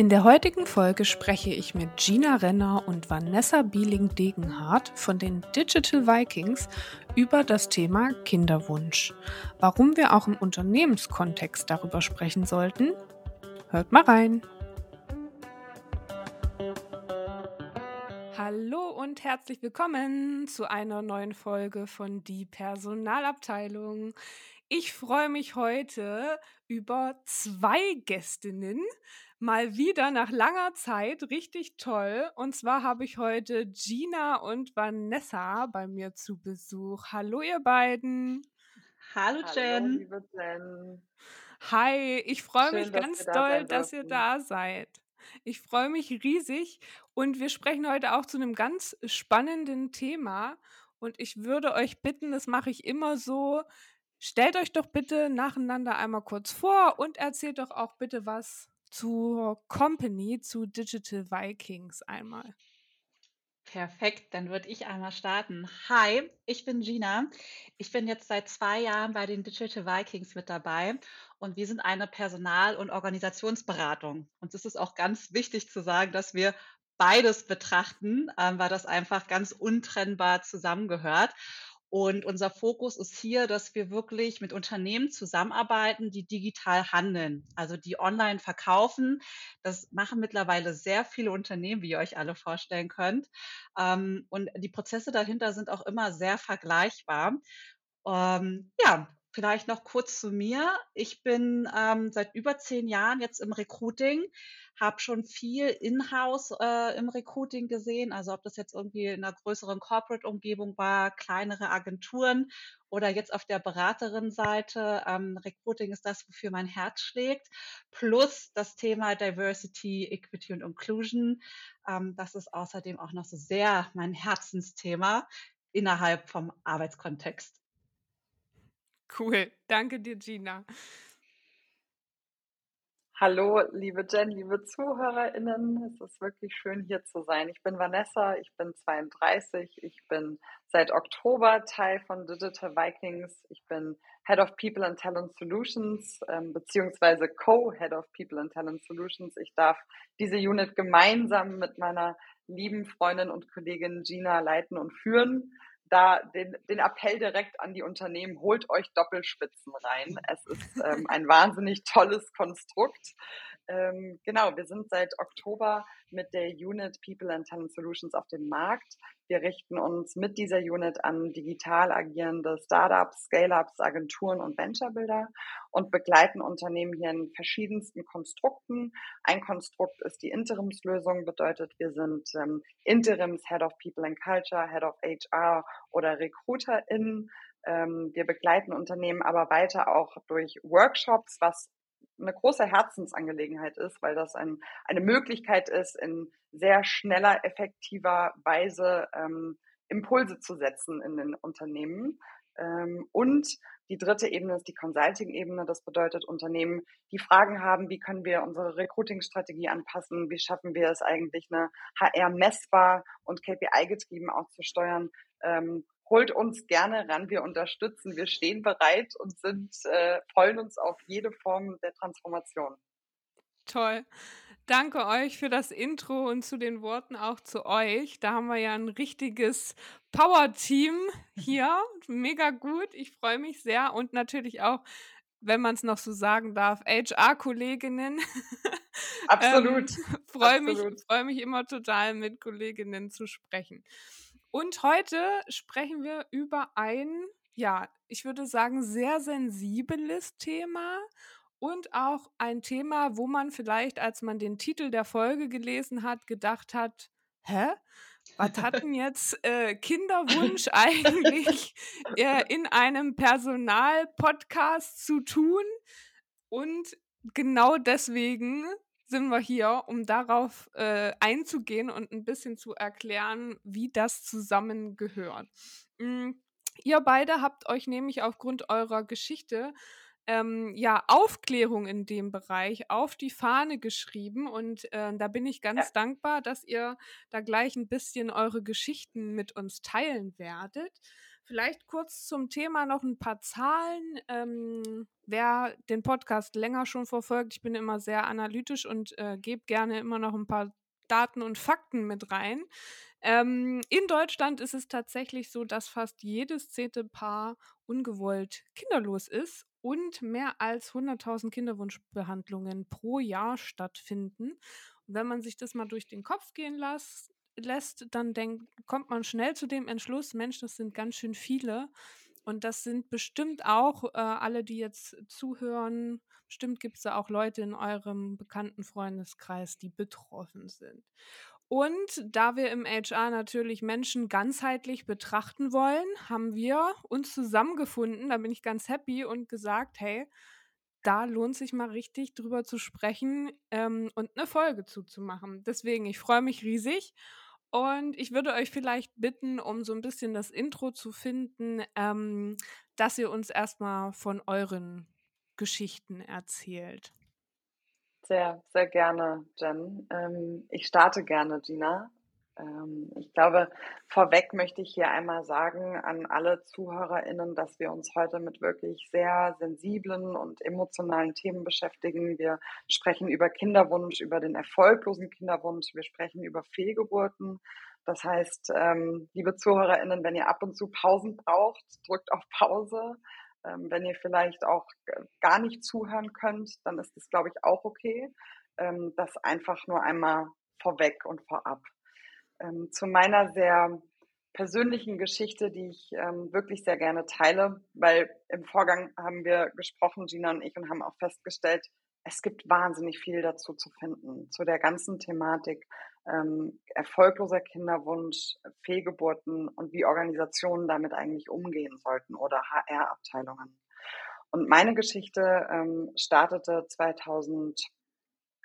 In der heutigen Folge spreche ich mit Gina Renner und Vanessa Bieling-Degenhardt von den Digital Vikings über das Thema Kinderwunsch. Warum wir auch im Unternehmenskontext darüber sprechen sollten? Hört mal rein. Hallo und herzlich willkommen zu einer neuen Folge von Die Personalabteilung. Ich freue mich heute über zwei Gästinnen. Mal wieder nach langer Zeit, richtig toll. Und zwar habe ich heute Gina und Vanessa bei mir zu Besuch. Hallo, ihr beiden. Hallo, Jen. Hallo, liebe Jen. Hi, ich freue mich ganz doll, dass ihr da seid. Ich freue mich riesig und wir sprechen heute auch zu einem ganz spannenden Thema. Und ich würde euch bitten, das mache ich immer so, Stellt euch doch bitte nacheinander einmal kurz vor und erzählt doch auch bitte was zur Company, zu Digital Vikings einmal. Perfekt, dann würde ich einmal starten. Hi, ich bin Gina. Ich bin jetzt seit zwei Jahren bei den Digital Vikings mit dabei und wir sind eine Personal- und Organisationsberatung. Und es ist auch ganz wichtig zu sagen, dass wir beides betrachten, ähm, weil das einfach ganz untrennbar zusammengehört. Und unser Fokus ist hier, dass wir wirklich mit Unternehmen zusammenarbeiten, die digital handeln, also die online verkaufen. Das machen mittlerweile sehr viele Unternehmen, wie ihr euch alle vorstellen könnt. Ähm, und die Prozesse dahinter sind auch immer sehr vergleichbar. Ähm, ja, vielleicht noch kurz zu mir. Ich bin ähm, seit über zehn Jahren jetzt im Recruiting, habe schon viel in-house äh, im Recruiting gesehen, also ob das jetzt irgendwie in einer größeren Corporate-Umgebung war, kleinere Agenturen oder jetzt auf der Beraterin-Seite. Ähm, Recruiting ist das, wofür mein Herz schlägt. Plus das Thema Diversity, Equity und Inclusion. Ähm, das ist außerdem auch noch so sehr mein Herzensthema innerhalb vom Arbeitskontext. Cool. Danke dir, Gina. Hallo, liebe Jen, liebe ZuhörerInnen. Es ist wirklich schön, hier zu sein. Ich bin Vanessa, ich bin 32, ich bin seit Oktober Teil von Digital Vikings. Ich bin Head of People and Talent Solutions, ähm, beziehungsweise Co-Head of People and Talent Solutions. Ich darf diese Unit gemeinsam mit meiner lieben Freundin und Kollegin Gina leiten und führen da den, den Appell direkt an die Unternehmen, holt euch Doppelspitzen rein. Es ist ähm, ein wahnsinnig tolles Konstrukt. Ähm, genau, wir sind seit Oktober mit der Unit People and Talent Solutions auf dem Markt. Wir richten uns mit dieser Unit an digital agierende Startups, Scale-ups, Agenturen und Venture-Builder und begleiten Unternehmen hier in verschiedensten Konstrukten. Ein Konstrukt ist die Interimslösung, bedeutet, wir sind ähm, Interims Head of People and Culture, Head of HR oder RecruiterInnen. Ähm, wir begleiten Unternehmen aber weiter auch durch Workshops, was eine große Herzensangelegenheit ist, weil das ein, eine Möglichkeit ist, in sehr schneller, effektiver Weise ähm, Impulse zu setzen in den Unternehmen. Ähm, und die dritte Ebene ist die Consulting-Ebene. Das bedeutet Unternehmen, die Fragen haben, wie können wir unsere Recruiting-Strategie anpassen? Wie schaffen wir es eigentlich, eine HR messbar und KPI-getrieben auch zu steuern? Ähm, holt uns gerne ran, wir unterstützen, wir stehen bereit und sind, äh, freuen uns auf jede Form der Transformation. Toll. Danke euch für das Intro und zu den Worten auch zu euch. Da haben wir ja ein richtiges Power-Team hier. Mega gut. Ich freue mich sehr und natürlich auch, wenn man es noch so sagen darf, HR-Kolleginnen. Absolut. ähm, freue mich, freu mich immer total, mit Kolleginnen zu sprechen. Und heute sprechen wir über ein, ja, ich würde sagen, sehr sensibles Thema und auch ein Thema, wo man vielleicht, als man den Titel der Folge gelesen hat, gedacht hat, hä? Was hat denn jetzt äh, Kinderwunsch eigentlich äh, in einem Personalpodcast zu tun? Und genau deswegen sind wir hier, um darauf äh, einzugehen und ein bisschen zu erklären, wie das zusammengehört. Mhm. Ihr beide habt euch nämlich aufgrund eurer Geschichte ähm, ja Aufklärung in dem Bereich auf die Fahne geschrieben und äh, da bin ich ganz ja. dankbar, dass ihr da gleich ein bisschen eure Geschichten mit uns teilen werdet. Vielleicht kurz zum Thema noch ein paar Zahlen. Ähm, wer den Podcast länger schon verfolgt, ich bin immer sehr analytisch und äh, gebe gerne immer noch ein paar Daten und Fakten mit rein. Ähm, in Deutschland ist es tatsächlich so, dass fast jedes zehnte Paar ungewollt kinderlos ist und mehr als 100.000 Kinderwunschbehandlungen pro Jahr stattfinden. Und wenn man sich das mal durch den Kopf gehen lässt, lässt, dann denkt, kommt man schnell zu dem Entschluss, Mensch, das sind ganz schön viele. Und das sind bestimmt auch äh, alle, die jetzt zuhören, bestimmt gibt es da auch Leute in eurem bekannten Freundeskreis, die betroffen sind. Und da wir im HR natürlich Menschen ganzheitlich betrachten wollen, haben wir uns zusammengefunden, da bin ich ganz happy und gesagt, hey, da lohnt sich mal richtig drüber zu sprechen ähm, und eine Folge zuzumachen. Deswegen, ich freue mich riesig und ich würde euch vielleicht bitten, um so ein bisschen das Intro zu finden, ähm, dass ihr uns erstmal von euren Geschichten erzählt. Sehr, sehr gerne, Jen. Ähm, ich starte gerne, Gina. Ähm, ich glaube, vorweg möchte ich hier einmal sagen an alle ZuhörerInnen, dass wir uns heute mit wirklich sehr sensiblen und emotionalen Themen beschäftigen. Wir sprechen über Kinderwunsch, über den erfolglosen Kinderwunsch. Wir sprechen über Fehlgeburten. Das heißt, ähm, liebe ZuhörerInnen, wenn ihr ab und zu Pausen braucht, drückt auf Pause. Ähm, wenn ihr vielleicht auch gar nicht zuhören könnt, dann ist das, glaube ich, auch okay. das einfach nur einmal vorweg und vorab ähm, zu meiner sehr persönlichen Geschichte, die ich ähm, wirklich sehr gerne teile, weil im Vorgang haben wir gesprochen, Gina und ich, und haben auch festgestellt, es gibt wahnsinnig viel dazu zu finden, zu der ganzen Thematik ähm, erfolgloser Kinderwunsch, Fehlgeburten und wie Organisationen damit eigentlich umgehen sollten oder HR-Abteilungen. Und meine Geschichte ähm, startete 2000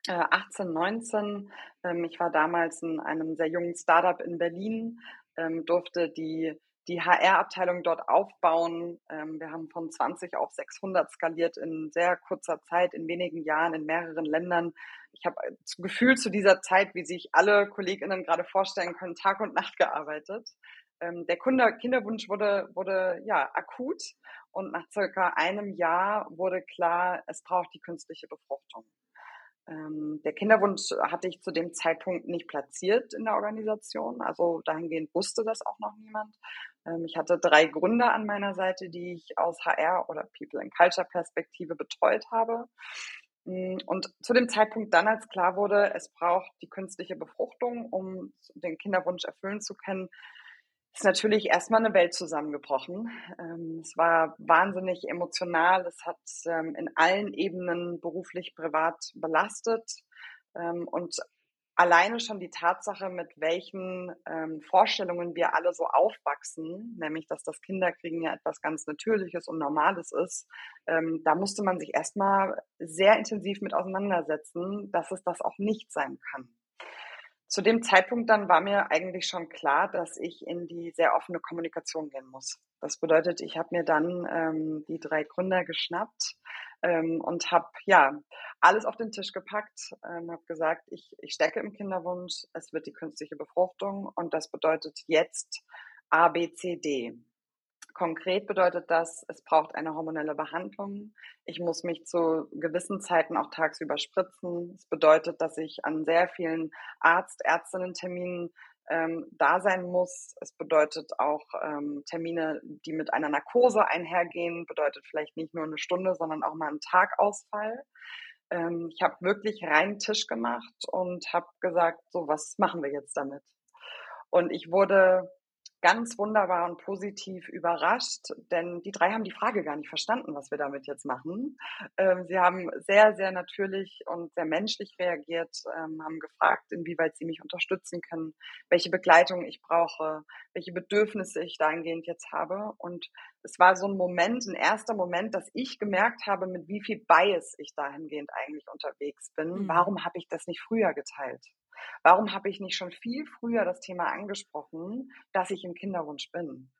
18, 19. Ähm, ich war damals in einem sehr jungen Startup in Berlin, ähm, durfte die, die HR-Abteilung dort aufbauen. Ähm, wir haben von 20 auf 600 skaliert in sehr kurzer Zeit, in wenigen Jahren, in mehreren Ländern. Ich habe das Gefühl zu dieser Zeit, wie sich alle KollegInnen gerade vorstellen können, Tag und Nacht gearbeitet. der Kunde, Kinderwunsch wurde, wurde ja akut und nach circa einem Jahr wurde klar, es braucht die künstliche Befruchtung. Ähm, der Kinderwunsch hatte ich zu dem Zeitpunkt nicht platziert in der Organisation. Also dahingehend wusste das auch noch niemand. Ähm, ich hatte drei Gründer an meiner Seite, die ich aus HR oder People and Culture Perspektive betreut habe. Mm, und zu dem Zeitpunkt dann, als klar wurde, es braucht die künstliche Befruchtung, um den Kinderwunsch erfüllen zu können, ist natürlich erstmal eine Welt zusammengebrochen. Ähm, es war wahnsinnig emotional. Es hat ähm, in allen Ebenen beruflich, privat belastet. Ähm, und alleine schon die Tatsache, mit welchen Vorstellungen wir alle so aufwachsen, nämlich dass das Kinderkriegen ja etwas ganz Natürliches und Normales ist, da musste man sich erstmal sehr intensiv mit auseinandersetzen, dass es das auch nicht sein kann. Zu dem Zeitpunkt dann war mir eigentlich schon klar, dass ich in die sehr offene Kommunikation gehen muss. Das bedeutet, ich habe mir dann ähm, die drei Gründer geschnappt ähm, und habe ja alles auf den Tisch gepackt, ähm, habe gesagt, ich, ich stecke im Kinderwunsch, es wird die künstliche Befruchtung und das bedeutet jetzt A, B, C, D. Konkret bedeutet das, es braucht eine hormonelle Behandlung. Ich muss mich zu gewissen Zeiten auch tagsüber spritzen. Es bedeutet, dass ich an sehr vielen Arzt, Ärztinnen-Terminen ähm, da sein muss. Es bedeutet auch ähm, Termine, die mit einer Narkose einhergehen. Bedeutet vielleicht nicht nur eine Stunde, sondern auch mal einen Tagausfall. Ähm, ich habe wirklich reinen Tisch gemacht und habe gesagt, so was machen wir jetzt damit? Und ich wurde ganz wunderbar und positiv überrascht, denn die drei haben die Frage gar nicht verstanden, was wir damit jetzt machen. Ähm, sie haben sehr, sehr natürlich und sehr menschlich reagiert, ähm, haben gefragt, inwieweit sie mich unterstützen können, welche Begleitung ich brauche, welche Bedürfnisse ich dahingehend jetzt habe. Und es war so ein Moment, ein erster Moment, dass ich gemerkt habe, mit wie viel Bias ich dahingehend eigentlich unterwegs bin. Mhm. Warum habe ich das nicht früher geteilt? Warum habe ich nicht schon viel früher das Thema angesprochen, dass ich im Kinderwunsch bin?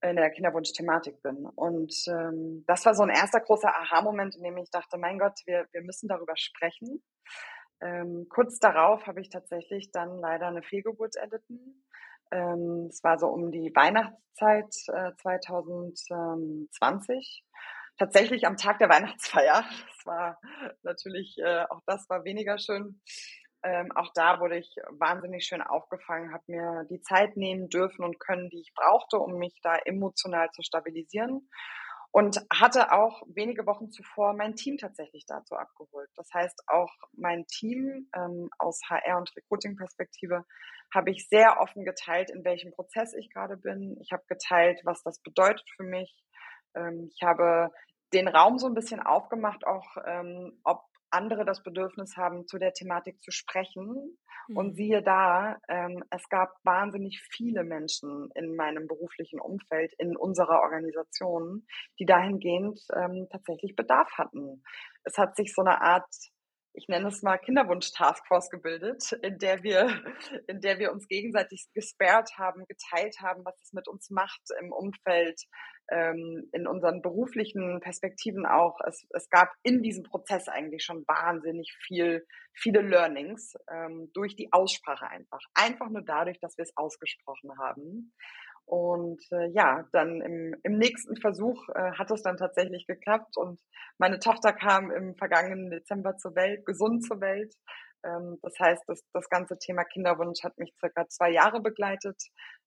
in der Kinderwunsch-Thematik bin. Und ähm, das war so ein erster großer Aha-Moment, in dem ich dachte, mein Gott, wir, wir müssen darüber sprechen. Ähm, kurz darauf habe ich tatsächlich dann leider eine Fehlgeburt erlitten. Ähm, es war so um die Weihnachtszeit äh, 2020. Tatsächlich am Tag der Weihnachtsfeier. Das war natürlich, äh, auch das war weniger schön. Ähm, auch da wurde ich wahnsinnig schön aufgefangen, habe mir die Zeit nehmen dürfen und können, die ich brauchte, um mich da emotional zu stabilisieren. Und hatte auch wenige Wochen zuvor mein Team tatsächlich dazu abgeholt. Das heißt, auch mein Team ähm, aus HR- und Recruiting-Perspektive habe ich sehr offen geteilt, in welchem Prozess ich gerade bin. Ich habe geteilt, was das bedeutet für mich. Ähm, ich habe den Raum so ein bisschen aufgemacht, auch ähm, ob andere das Bedürfnis haben, zu der Thematik zu sprechen. Mhm. Und siehe da, ähm, es gab wahnsinnig viele Menschen in meinem beruflichen Umfeld, in unserer Organisation, die dahingehend ähm, tatsächlich Bedarf hatten. Es hat sich so eine Art ich nenne es mal Kinderwunsch-Taskforce gebildet, in der wir, in der wir uns gegenseitig gesperrt haben, geteilt haben, was es mit uns macht im Umfeld, ähm, in unseren beruflichen Perspektiven auch. Es, es gab in diesem Prozess eigentlich schon wahnsinnig viel, viele Learnings ähm, durch die Aussprache einfach. Einfach nur dadurch, dass wir es ausgesprochen haben. Und äh, ja, dann im, im nächsten Versuch äh, hat es dann tatsächlich geklappt und meine Tochter kam im vergangenen Dezember zur Welt, gesund zur Welt. Ähm, das heißt, das, das ganze Thema Kinderwunsch hat mich circa zwei Jahre begleitet.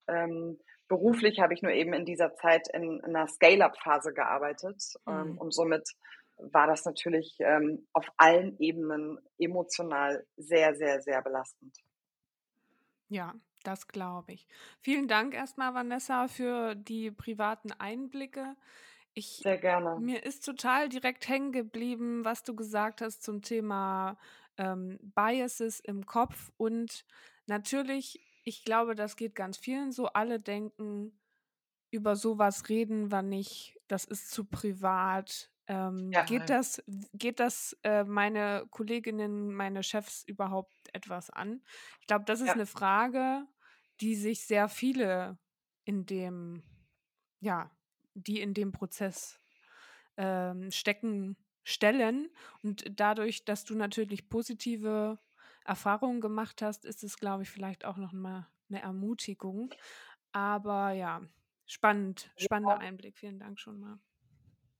Ähm, beruflich habe ich nur eben in dieser Zeit in, in einer Scale-up-Phase gearbeitet ähm, mhm. und somit war das natürlich ähm, auf allen Ebenen emotional sehr, sehr, sehr belastend. Ja, das glaube ich. Vielen Dank erstmal, Vanessa, für die privaten Einblicke. Ich, Sehr gerne. Mir ist total direkt hängen geblieben, was du gesagt hast zum Thema ähm, Biases im Kopf. Und natürlich, ich glaube, das geht ganz vielen so. Alle denken, über sowas reden wir nicht, das ist zu privat, ähm, ja, geht das, geht das äh, meine Kolleginnen, meine Chefs überhaupt etwas an? Ich glaube, das ist ja. eine Frage, die sich sehr viele in dem, ja, die in dem Prozess ähm, stecken, stellen. Und dadurch, dass du natürlich positive Erfahrungen gemacht hast, ist es, glaube ich, vielleicht auch noch mal eine Ermutigung. Aber ja, spannend, spannender ja. Einblick. Vielen Dank schon mal.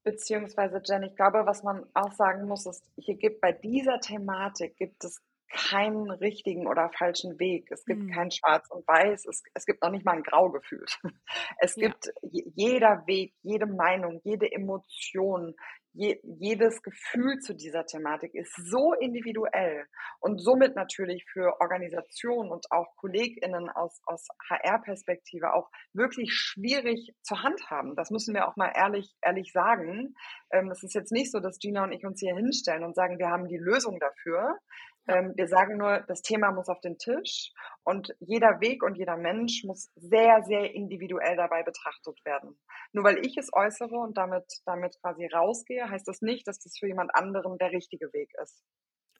Beziehungsweise, Jen, ich glaube, was man auch sagen muss, ist, hier gibt bei dieser Thematik gibt es keinen richtigen oder falschen Weg. Es gibt mhm. kein Schwarz und Weiß. Es, es gibt noch nicht mal ein Grau gefühlt. Es ja. gibt jeder Weg, jede Meinung, jede Emotion, je, jedes Gefühl zu dieser Thematik ist so individuell und somit natürlich für Organisationen und auch KollegInnen aus, aus HR-Perspektive auch wirklich schwierig zu handhaben. Das müssen wir auch mal ehrlich, ehrlich sagen. Ähm, es ist jetzt nicht so, dass Gina und ich uns hier hinstellen und sagen, wir haben die Lösung dafür. Ähm, wir sagen nur, das Thema muss auf den Tisch und jeder Weg und jeder Mensch muss sehr, sehr individuell dabei betrachtet werden. Nur weil ich es äußere und damit, damit quasi rausgehe, heißt das nicht, dass das für jemand anderen der richtige Weg ist.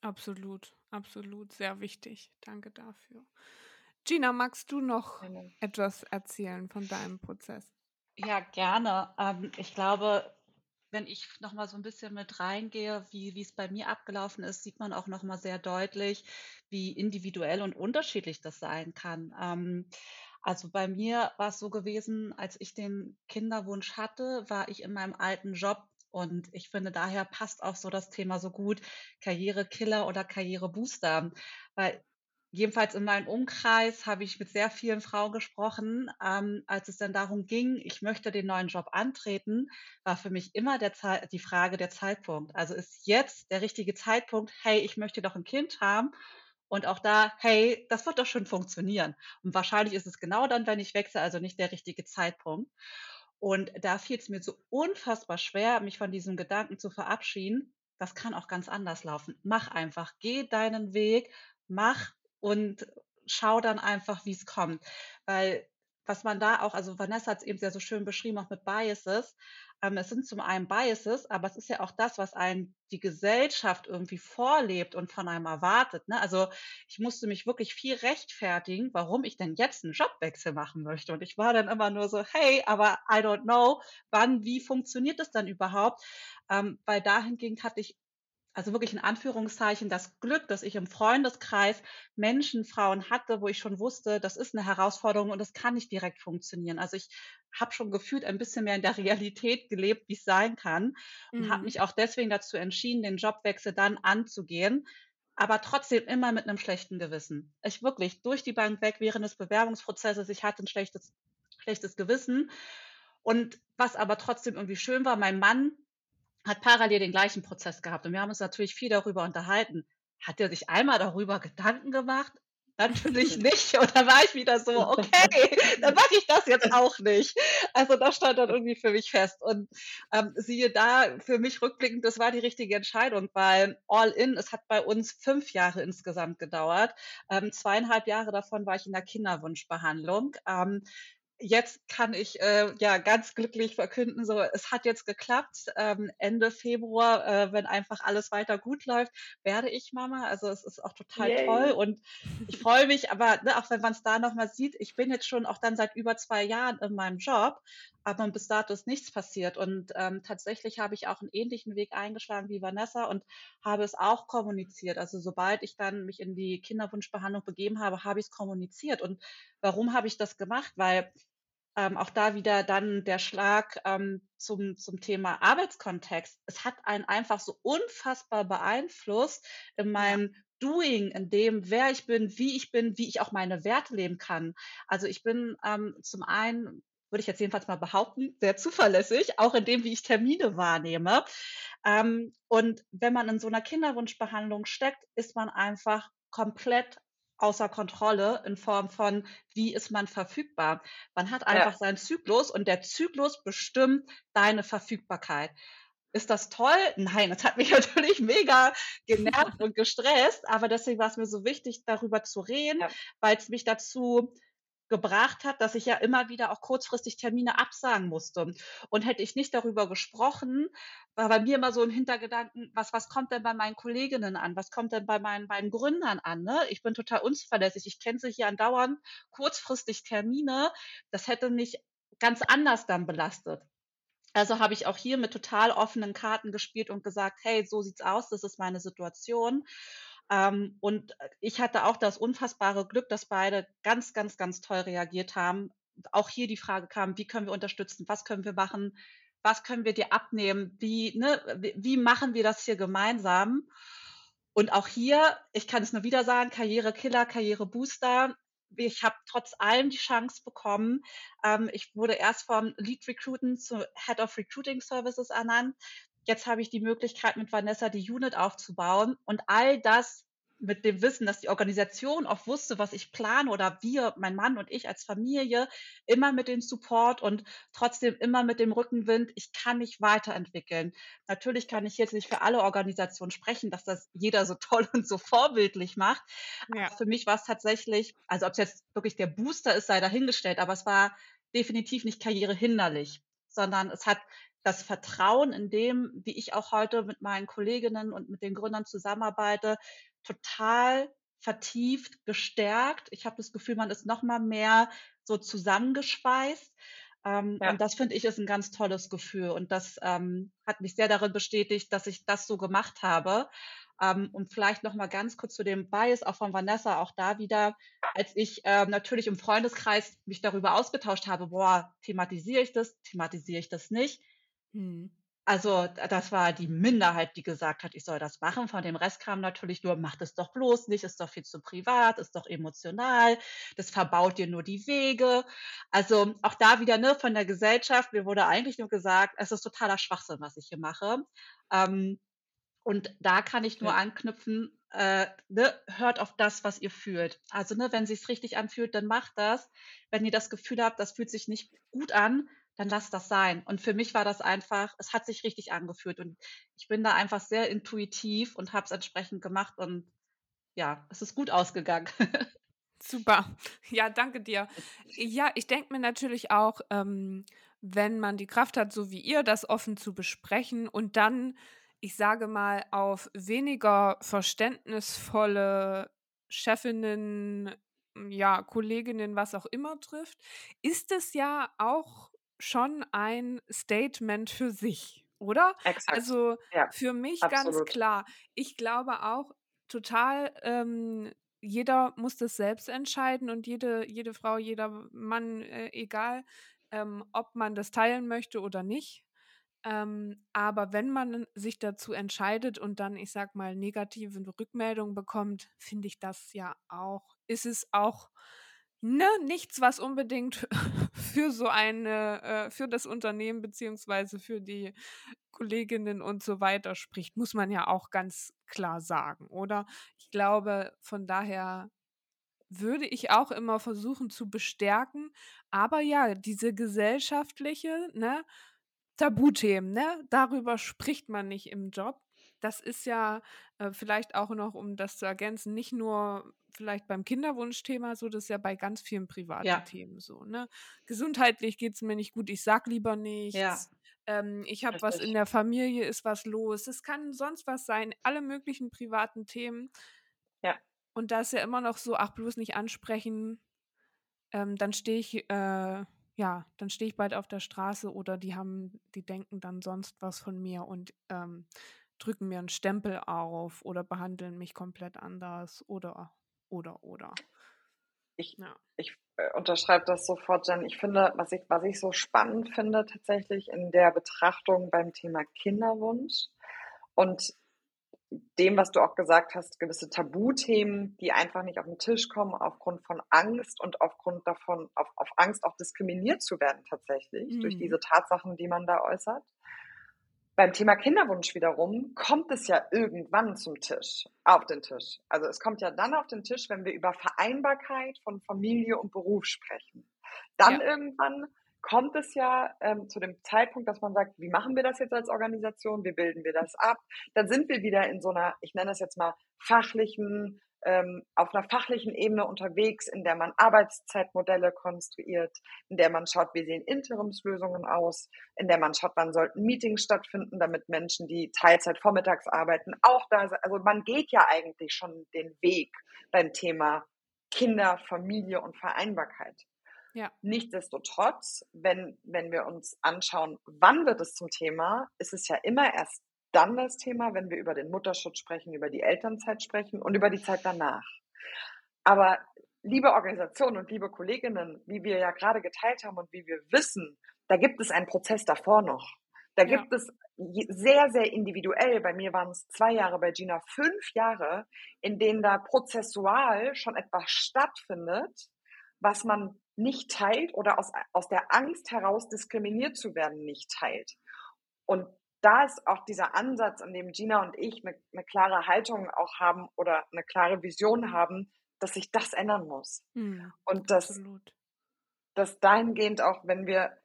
Absolut, absolut, sehr wichtig. Danke dafür. Gina, magst du noch Gerne. etwas erzählen von deinem Prozess? Ja, gerne. Ähm, ich glaube, wenn ich noch mal so ein bisschen mit reingehe, wie wie es bei mir abgelaufen ist, sieht man auch noch mal sehr deutlich, wie individuell und unterschiedlich das sein kann. Ähm, also, bei mir war es so gewesen, als ich den Kinderwunsch hatte, war ich in meinem alten Job und ich finde, daher passt auch so das Thema so gut, Karrierekiller oder Karrierebooster, weil Jedenfalls in meinem Umkreis habe ich mit sehr vielen Frauen gesprochen. Ähm, als es dann darum ging, ich möchte den neuen Job antreten, war für mich immer der die Frage der Zeitpunkt. Also ist jetzt der richtige Zeitpunkt, hey, ich möchte doch ein Kind haben. Und auch da, hey, das wird doch schon funktionieren. Und wahrscheinlich ist es genau dann, wenn ich wechsle, also nicht der richtige Zeitpunkt. Und da fiel es mir so unfassbar schwer, mich von diesem Gedanken zu verabschieden. Das kann auch ganz anders laufen. Mach einfach, geh deinen Weg, mach und schau dann einfach, wie es kommt. Weil was man da auch, also Vanessa hat es eben sehr so schön beschrieben, auch mit Biases. Ähm, es sind zum einen Biases, aber es ist ja auch das, was einen die Gesellschaft irgendwie vorlebt und von einem erwartet. Ne? Also ich musste mich wirklich viel rechtfertigen, warum ich denn jetzt einen Jobwechsel machen möchte. Und ich war dann immer nur so, hey, aber I don't know, wann, wie funktioniert das dann überhaupt? Ähm, weil dahingehend hatte ich also wirklich in Anführungszeichen, das Glück, dass ich im Freundeskreis Menschen, Frauen hatte, wo ich schon wusste, das ist eine Herausforderung und das kann nicht direkt funktionieren. Also ich habe schon gefühlt ein bisschen mehr in der Realität gelebt, wie es sein kann und habe Mhm. mich auch deswegen dazu entschieden, den Jobwechsel dann anzugehen, aber trotzdem immer mit einem schlechten Gewissen. Ich wirklich durch die Bank weg während des Bewerbungsprozesses, ich hatte ein schlechtes schlechtes Gewissen und was aber trotzdem irgendwie schön war, mein Mann hat parallel den gleichen Prozess gehabt und wir haben uns natürlich viel darüber unterhalten. Hat er sich einmal darüber Gedanken gemacht? Natürlich nicht. Und dann war ich wieder so, okay, dann mache ich das jetzt auch nicht. Also das stand dann irgendwie für mich fest. Und ähm, siehe da, für mich rückblickend, das war die richtige Entscheidung, weil All In, es hat bei uns fünf Jahre insgesamt gedauert. Ähm, zweieinhalb Jahre davon war ich in der Kinderwunschbehandlung. Ähm, jetzt kann ich äh, ja ganz glücklich verkünden, so es hat jetzt geklappt. Ähm, Ende Februar, äh, wenn einfach alles weiter gut läuft, werde ich Mama. Also es ist auch total Yay. toll und ich freue mich, aber ne, auch wenn man es da nochmal sieht, ich bin jetzt schon auch dann seit über zwei Jahren in meinem Job, aber bis dato ist nichts passiert. Und ähm, tatsächlich habe ich auch einen ähnlichen Weg eingeschlagen wie Vanessa und habe es auch kommuniziert. Also sobald ich dann mich in die Kinderwunschbehandlung begeben habe, habe ich es kommuniziert. Und warum habe ich das gemacht? Weil ähm, auch da wieder dann der Schlag ähm, zum, zum Thema Arbeitskontext. Es hat einen einfach so unfassbar beeinflusst in meinem Doing, in dem, wer ich bin, wie ich bin, wie ich auch meine Werte leben kann. Also ich bin ähm, zum einen, würde ich jetzt jedenfalls mal behaupten, sehr zuverlässig, auch in dem, wie ich Termine wahrnehme. Ähm, und wenn man in so einer Kinderwunschbehandlung steckt, ist man einfach komplett außer Kontrolle in Form von, wie ist man verfügbar. Man hat einfach Ja. seinen Zyklus und der Zyklus bestimmt deine Verfügbarkeit. Ist das toll? Nein, das hat mich natürlich mega genervt und gestresst, aber deswegen war es mir so wichtig, darüber zu reden, Ja. weil es mich dazu gebracht hat, dass ich ja immer wieder auch kurzfristig Termine absagen musste. Und hätte ich nicht darüber gesprochen, war bei mir immer so ein Hintergedanken, was, was kommt denn bei meinen Kolleginnen an? Was kommt denn bei meinen beiden Gründern an? Ne? Ich bin total unzuverlässig. Ich kenne sie hier andauernd kurzfristig Termine. Das hätte mich ganz anders dann belastet. Also habe ich auch hier mit total offenen Karten gespielt und gesagt, hey, so sieht's aus, das ist meine Situation. Ähm, und ich hatte auch das unfassbare Glück, dass beide ganz, ganz, ganz toll reagiert haben. Auch hier die Frage kam, wie können wir unterstützen? Was können wir machen? Was können wir dir abnehmen? Wie, ne, wie, machen wir das hier gemeinsam? Und auch hier, ich kann es nur wieder sagen, Karrierekiller, Karrierebooster. Ich habe trotz allem die Chance bekommen. Ähm, ich wurde erst vom Lead Recruiten zu Head of Recruiting Services ernannt. Jetzt habe ich die Möglichkeit, mit Vanessa die Unit aufzubauen und all das mit dem Wissen, dass die Organisation auch wusste, was ich plane oder wir, mein Mann und ich als Familie, immer mit dem Support und trotzdem immer mit dem Rückenwind, ich kann mich weiterentwickeln. Natürlich kann ich jetzt nicht für alle Organisationen sprechen, dass das jeder so toll und so vorbildlich macht. Ja. Aber für mich war es tatsächlich, also ob es jetzt wirklich der Booster ist, sei dahingestellt, aber es war definitiv nicht karrierehinderlich, sondern es hat das Vertrauen in dem, wie ich auch heute mit meinen Kolleginnen und mit den Gründern zusammenarbeite, total vertieft, gestärkt. Ich habe das Gefühl, man ist noch mal mehr so zusammengeschweißt. Ähm, Ja. Und das finde ich ist ein ganz tolles Gefühl. Und das ähm, hat mich sehr darin bestätigt, dass ich das so gemacht habe. Ähm, und vielleicht noch mal ganz kurz zu dem Bias auch von Vanessa, auch da wieder, als ich ähm, natürlich im Freundeskreis mich darüber ausgetauscht habe, boah, thematisiere ich das, thematisiere ich das nicht. Hm. Also das war die Minderheit, die gesagt hat, ich soll das machen. Von dem Rest kam natürlich nur, mach das doch bloß nicht, ist doch viel zu privat, ist doch emotional, das verbaut dir nur die Wege. Also auch da wieder ne, von der Gesellschaft, mir wurde eigentlich nur gesagt, es ist totaler Schwachsinn, was ich hier mache. Ähm, und da kann ich nur Ja. anknüpfen, äh, ne, hört auf das, was ihr fühlt. Also ne, wenn sich's richtig anfühlt, dann macht das. Wenn ihr das Gefühl habt, das fühlt sich nicht gut an, dann lasst das sein. Und für mich war das einfach, es hat sich richtig angefühlt und ich bin da einfach sehr intuitiv und habe es entsprechend gemacht und ja, es ist gut ausgegangen. Super. Ja, danke dir. Ja, ich denke mir natürlich auch, ähm, wenn man die Kraft hat, so wie ihr, das offen zu besprechen und dann, ich sage mal, auf weniger verständnisvolle Chefinnen, ja, Kolleginnen, was auch immer trifft, ist es ja auch schon ein Statement für sich. oder? Exakt. Also Ja, für mich ganz absolut. klar. Ich glaube auch total, ähm, jeder muss das selbst entscheiden und jede, jede Frau, jeder Mann, äh, egal, ähm, ob man das teilen möchte oder nicht. Ähm, aber wenn man sich dazu entscheidet und dann, ich sag mal, negative Rückmeldungen bekommt, finde ich das ja auch, ist es auch ne, nichts, was unbedingt für so eine, äh, für das Unternehmen beziehungsweise für die Kolleginnen und so weiter spricht, muss man ja auch ganz klar sagen, oder? Ich glaube, von daher würde ich auch immer versuchen zu bestärken. Aber ja, diese gesellschaftliche, ne, Tabuthemen, ne? Darüber spricht man nicht im Job. Das ist ja äh, vielleicht auch noch, um das zu ergänzen, nicht nur vielleicht beim Kinderwunschthema so, das ist ja bei ganz vielen privaten Ja, Themen so, ne? Gesundheitlich geht es mir nicht gut, ich sag lieber ja, nichts. Ähm, ich habe was in der Familie, ist was los. Es kann sonst was sein, alle möglichen privaten Themen. Ja. Und da ist ja immer noch so, ach, bloß nicht ansprechen, ähm, dann stehe ich, äh, ja, dann stehe ich bald auf der Straße oder die haben, die denken dann sonst was von mir und ähm, drücken mir einen Stempel auf oder behandeln mich komplett anders oder, oder, oder. Ich, Ja. ich äh, unterschreibe das sofort, Jen. Ich finde, was ich, was ich so spannend finde tatsächlich in der Betrachtung beim Thema Kinderwunsch und dem, was du auch gesagt hast, gewisse Tabuthemen, die einfach nicht auf den Tisch kommen aufgrund von Angst und aufgrund davon, auf, auf Angst auch diskriminiert zu werden tatsächlich durch Mhm. diese Tatsachen, die man da äußert. Beim Thema Kinderwunsch wiederum kommt es ja irgendwann zum Tisch, auf den Tisch. Also es kommt ja dann auf den Tisch, wenn wir über Vereinbarkeit von Familie und Beruf sprechen. Dann Ja. irgendwann kommt es ja ähm, zu dem Zeitpunkt, dass man sagt, wie machen wir das jetzt als Organisation, wie bilden wir das ab? Dann sind wir wieder in so einer, ich nenne das jetzt mal fachlichen, ähm, auf einer fachlichen Ebene unterwegs, in der man Arbeitszeitmodelle konstruiert, in der man schaut, wie sehen Interimslösungen aus, in der man schaut, wann sollten Meetings stattfinden, damit Menschen, die Teilzeit vormittags arbeiten, auch da sind. Also man geht ja eigentlich schon den Weg beim Thema Kinder, Familie und Vereinbarkeit. Ja. Nichtsdestotrotz, wenn, wenn wir uns anschauen, wann wird es zum Thema, ist es ja immer erst dann das Thema, wenn wir über den Mutterschutz sprechen, über die Elternzeit sprechen und über die Zeit danach. Aber liebe Organisationen und liebe Kolleginnen, wie wir ja gerade geteilt haben und wie wir wissen, da gibt es einen Prozess davor noch. Da Ja. gibt es sehr, sehr individuell, bei mir waren es zwei Jahre, bei Gina fünf Jahre, in denen da prozessual schon etwas stattfindet, was man nicht teilt oder aus, aus der Angst heraus diskriminiert zu werden nicht teilt. Und da ist auch dieser Ansatz, an dem Gina und ich eine, eine klare Haltung auch haben oder eine klare Vision haben, dass sich das ändern muss. Mhm. Und dass, Absolut. dass dahingehend auch, wenn wir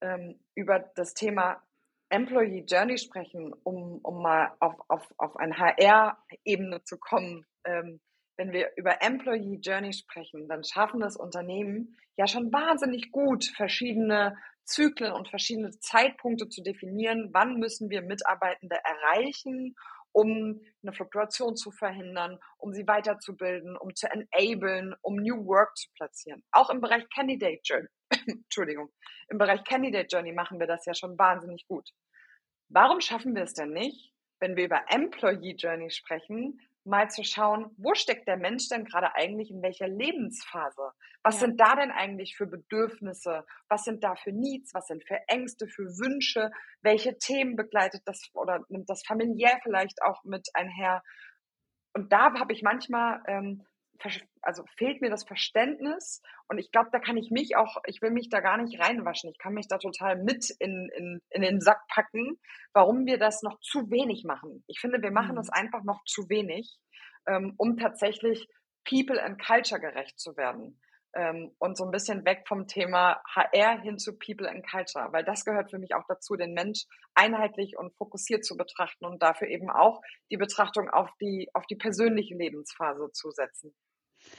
ähm, über das Thema Employee Journey sprechen, um, um mal auf, auf, auf eine HR-Ebene zu kommen, ähm, wenn wir über Employee Journey sprechen, dann schaffen das Unternehmen ja schon wahnsinnig gut, verschiedene Zyklen und verschiedene Zeitpunkte zu definieren, wann müssen wir Mitarbeitende erreichen, um eine Fluktuation zu verhindern, um sie weiterzubilden, um zu enablen, um New Work zu platzieren. Auch im Bereich Candidate Journey, Entschuldigung, im Bereich Candidate Journey machen wir das ja schon wahnsinnig gut. Warum schaffen wir es denn nicht, wenn wir über Employee Journey sprechen, mal zu schauen, wo steckt der Mensch denn gerade eigentlich in welcher Lebensphase? Was Ja. sind da denn eigentlich für Bedürfnisse? Was sind da für Needs? Was sind für Ängste, für Wünsche? Welche Themen begleitet das oder nimmt das familiär vielleicht auch mit einher? Und da habe ich manchmal, ähm, also fehlt mir das Verständnis und ich glaube, da kann ich mich auch, ich will mich da gar nicht reinwaschen. Ich kann mich da total mit in, in, in den Sack packen, warum wir das noch zu wenig machen. Ich finde, wir machen Mhm. das einfach noch zu wenig, ähm, um tatsächlich People and Culture gerecht zu werden. Ähm, und so ein bisschen weg vom Thema HR hin zu People and Culture, weil das gehört für mich auch dazu, den Mensch einheitlich und fokussiert zu betrachten und dafür eben auch die Betrachtung auf die, auf die persönliche Lebensphase zu setzen.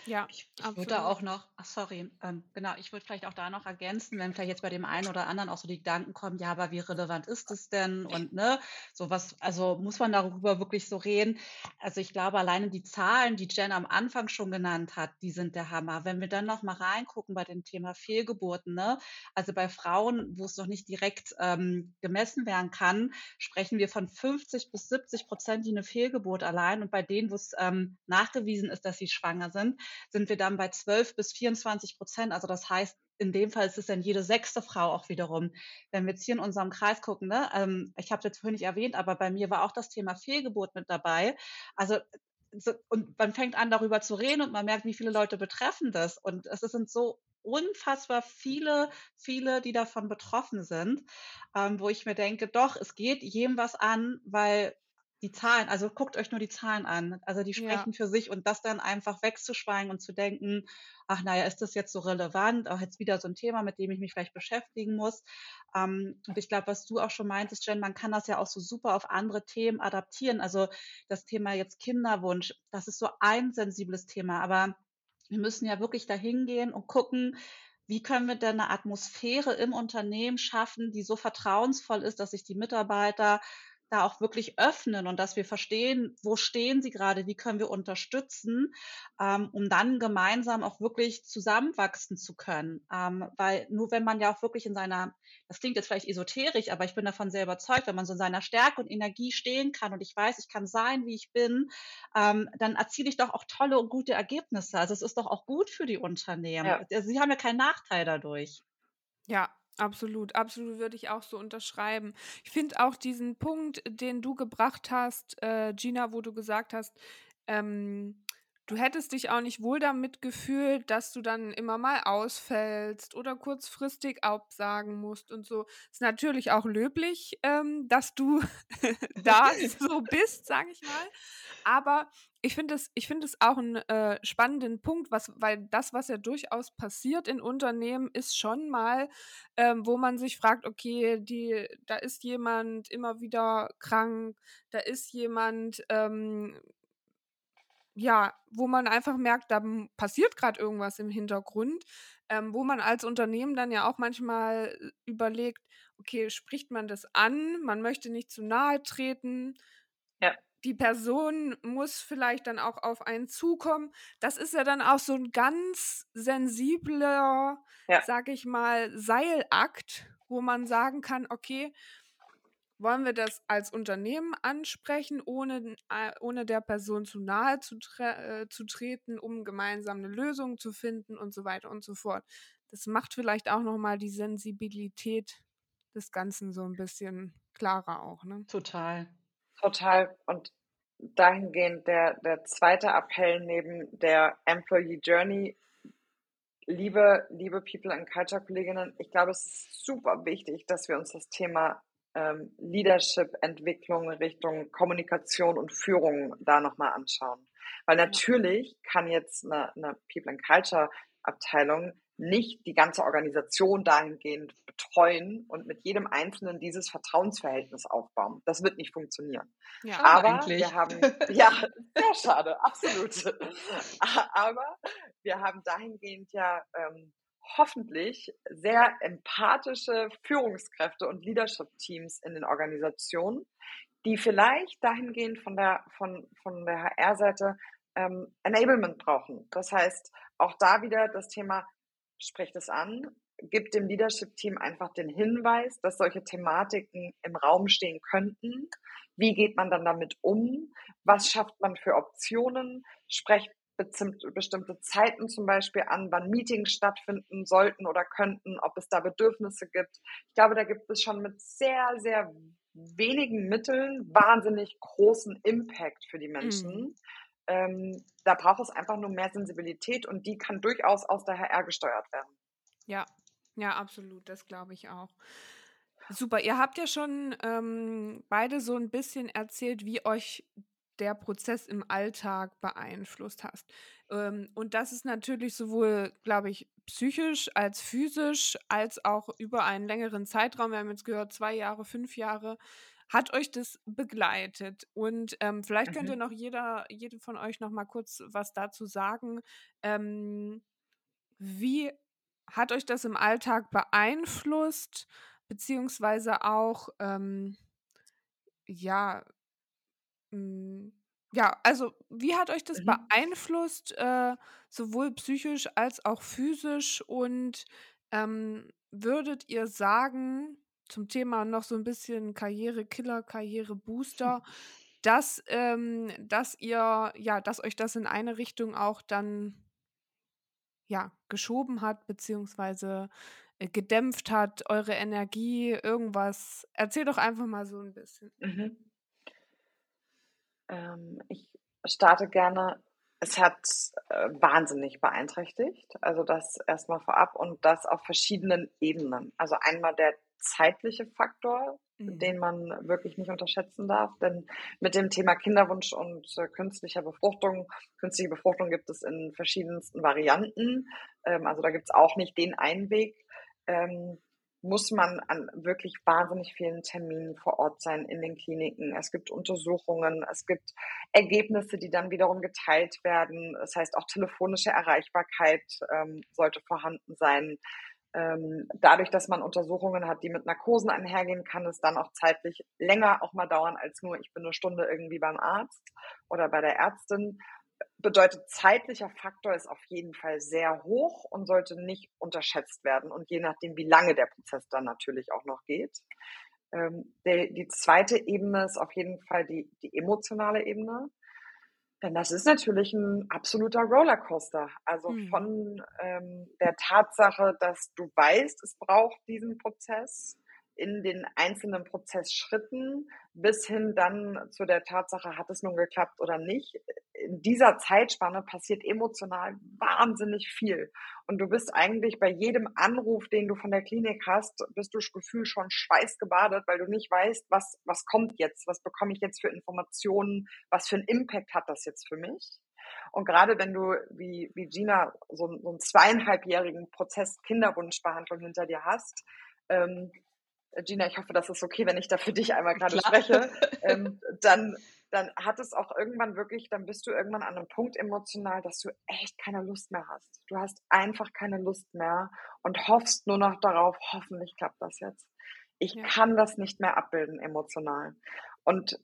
Ja, Ich, ich würde auch noch, ach sorry, ähm, genau, ich würde vielleicht auch da noch ergänzen, wenn vielleicht jetzt bei dem einen oder anderen auch so die Gedanken kommen, ja, aber wie relevant ist es denn? Und ne, sowas, also muss man darüber wirklich so reden? Also ich glaube, alleine die Zahlen, die Jen am Anfang schon genannt hat, die sind der Hammer. Wenn wir dann noch mal reingucken bei dem Thema Fehlgeburten, ne, also bei Frauen, wo es noch nicht direkt ähm, gemessen werden kann, sprechen wir von 50 bis 70 Prozent, die eine Fehlgeburt allein und bei denen, wo es ähm, nachgewiesen ist, dass sie schwanger sind, sind wir dann bei 12 bis 24 Prozent. Also das heißt, in dem Fall ist es dann jede sechste Frau auch wiederum. Wenn wir jetzt hier in unserem Kreis gucken, ne, ähm, ich habe jetzt vorhin nicht erwähnt, aber bei mir war auch das Thema Fehlgeburt mit dabei. Also so, und man fängt an, darüber zu reden und man merkt, wie viele Leute betreffen das. Und es sind so unfassbar viele, viele, die davon betroffen sind, ähm, wo ich mir denke, doch, es geht jedem was an, weil die Zahlen, also guckt euch nur die Zahlen an. Also die sprechen ja. für sich und das dann einfach wegzuschweigen und zu denken, ach naja, ist das jetzt so relevant? Auch jetzt wieder so ein Thema, mit dem ich mich vielleicht beschäftigen muss. Ähm, und ich glaube, was du auch schon meintest, Jen, man kann das ja auch so super auf andere Themen adaptieren. Also das Thema jetzt Kinderwunsch, das ist so ein sensibles Thema, aber wir müssen ja wirklich dahin gehen und gucken, wie können wir denn eine Atmosphäre im Unternehmen schaffen, die so vertrauensvoll ist, dass sich die Mitarbeiter da auch wirklich öffnen und dass wir verstehen, wo stehen sie gerade, wie können wir unterstützen, ähm, um dann gemeinsam auch wirklich zusammenwachsen zu können. Ähm, weil nur wenn man ja auch wirklich in seiner, das klingt jetzt vielleicht esoterisch, aber ich bin davon sehr überzeugt, wenn man so in seiner Stärke und Energie stehen kann und ich weiß, ich kann sein, wie ich bin, ähm, dann erziele ich doch auch tolle und gute Ergebnisse. Also es ist doch auch gut für die Unternehmen. Ja. Also sie haben ja keinen Nachteil dadurch. Ja, Absolut, absolut würde ich auch so unterschreiben. Ich finde auch diesen Punkt, den du gebracht hast, äh, Gina, wo du gesagt hast, ähm, du hättest dich auch nicht wohl damit gefühlt, dass du dann immer mal ausfällst oder kurzfristig absagen musst und so. Ist natürlich auch löblich, ähm, dass du da so bist, sage ich mal. Aber ich finde es, es auch einen äh, spannenden Punkt, was, weil das, was ja durchaus passiert in Unternehmen, ist schon mal, ähm, wo man sich fragt, okay, die, da ist jemand immer wieder krank, da ist jemand, ähm, ja, wo man einfach merkt, da passiert gerade irgendwas im Hintergrund, ähm, wo man als Unternehmen dann ja auch manchmal äh, überlegt, okay, spricht man das an, man möchte nicht zu nahe treten. Die Person muss vielleicht dann auch auf einen zukommen. Das ist ja dann auch so ein ganz sensibler, ja. sag ich mal, Seilakt, wo man sagen kann, okay, wollen wir das als Unternehmen ansprechen, ohne, äh, ohne der Person zu nahe zu, tre äh, zu treten, um gemeinsam eine Lösung zu finden und so weiter und so fort. Das macht vielleicht auch nochmal die Sensibilität des Ganzen so ein bisschen klarer auch. Ne? Total. Total. Und dahingehend der, der zweite Appell neben der Employee Journey. Liebe, liebe People and Culture Kolleginnen, ich glaube, es ist super wichtig, dass wir uns das Thema ähm, Leadership, Entwicklung Richtung Kommunikation und Führung da nochmal anschauen. Weil natürlich kann jetzt eine, eine People and Culture Abteilung nicht die ganze Organisation dahingehend betreuen und mit jedem Einzelnen dieses Vertrauensverhältnis aufbauen. Das wird nicht funktionieren. Ja, aber eigentlich. wir haben, ja, sehr schade, absolut. aber wir haben dahingehend ja ähm, hoffentlich sehr empathische Führungskräfte und Leadership-Teams in den Organisationen, die vielleicht dahingehend von der, von, von der HR-Seite ähm, Enablement brauchen. Das heißt, auch da wieder das Thema sprecht es an, gibt dem Leadership-Team einfach den Hinweis, dass solche Thematiken im Raum stehen könnten. Wie geht man dann damit um? Was schafft man für Optionen? Sprecht bestimmte Zeiten zum Beispiel an, wann Meetings stattfinden sollten oder könnten, ob es da Bedürfnisse gibt. Ich glaube, da gibt es schon mit sehr, sehr wenigen Mitteln wahnsinnig großen Impact für die Menschen. Mhm. Ähm, da braucht es einfach nur mehr Sensibilität und die kann durchaus aus der HR gesteuert werden. Ja, ja, absolut, das glaube ich auch. Super, ihr habt ja schon ähm, beide so ein bisschen erzählt, wie euch der Prozess im Alltag beeinflusst hast. Ähm, und das ist natürlich sowohl, glaube ich, psychisch als physisch, als auch über einen längeren Zeitraum. Wir haben jetzt gehört, zwei Jahre, fünf Jahre hat euch das begleitet? Und ähm, vielleicht könnte Mhm. noch jeder, jede von euch noch mal kurz was dazu sagen. Ähm, wie hat euch das im Alltag beeinflusst, beziehungsweise auch, ähm, ja, hm, ja, also wie hat euch das Mhm. beeinflusst, äh, sowohl psychisch als auch physisch? Und ähm, würdet ihr sagen, zum Thema noch so ein bisschen Karrierekiller, Karrierebooster, dass, ähm, dass ihr, ja, dass euch das in eine Richtung auch dann ja, geschoben hat, beziehungsweise, äh, gedämpft hat, eure Energie, irgendwas. Erzähl doch einfach mal so 'n bisschen. Mhm. Ähm, ich starte gerne. Es hat äh, wahnsinnig beeinträchtigt. Also das erstmal vorab und das auf verschiedenen Ebenen. Also einmal der zeitliche Faktor, Mhm. den man wirklich nicht unterschätzen darf. Denn mit dem Thema Kinderwunsch und äh, künstlicher Befruchtung, künstliche Befruchtung gibt es in verschiedensten Varianten. Ähm, also da gibt es auch nicht den einen Weg. Ähm, muss man an wirklich wahnsinnig vielen Terminen vor Ort sein in den Kliniken. Es gibt Untersuchungen, es gibt Ergebnisse, die dann wiederum geteilt werden. Das heißt, auch telefonische Erreichbarkeit ähm, sollte vorhanden sein. Ähm, dadurch, dass man Untersuchungen hat, die mit Narkosen einhergehen, kann es dann auch zeitlich länger auch mal dauern als nur, ich bin eine Stunde irgendwie beim Arzt oder bei der Ärztin bedeutet, zeitlicher Faktor ist auf jeden Fall sehr hoch und sollte nicht unterschätzt werden. Und je nachdem, wie lange der Prozess dann natürlich auch noch geht. Ähm, der, die zweite Ebene ist auf jeden Fall die, die emotionale Ebene. Denn das ist natürlich ein absoluter Rollercoaster. Also Mhm. von ähm, der Tatsache, dass du weißt, es braucht diesen Prozess, in den einzelnen Prozessschritten bis hin dann zu der Tatsache, hat es nun geklappt oder nicht. In dieser Zeitspanne passiert emotional wahnsinnig viel. Und du bist eigentlich bei jedem Anruf, den du von der Klinik hast, bist du Gefühl schon schweißgebadet, weil du nicht weißt, was, was kommt jetzt, was bekomme ich jetzt für Informationen, was für einen Impact hat das jetzt für mich. Und gerade wenn du, wie, wie Gina, so, so einen zweieinhalbjährigen Prozess Kinderwunschbehandlung hinter dir hast, ähm, Gina, ich hoffe, das ist okay, wenn ich da für dich einmal gerade spreche, ähm, dann, dann hat es auch irgendwann wirklich, dann bist du irgendwann an einem Punkt emotional, dass du echt keine Lust mehr hast. Du hast einfach keine Lust mehr und hoffst nur noch darauf, hoffentlich klappt das jetzt. Ich Ja. kann das nicht mehr abbilden emotional. Und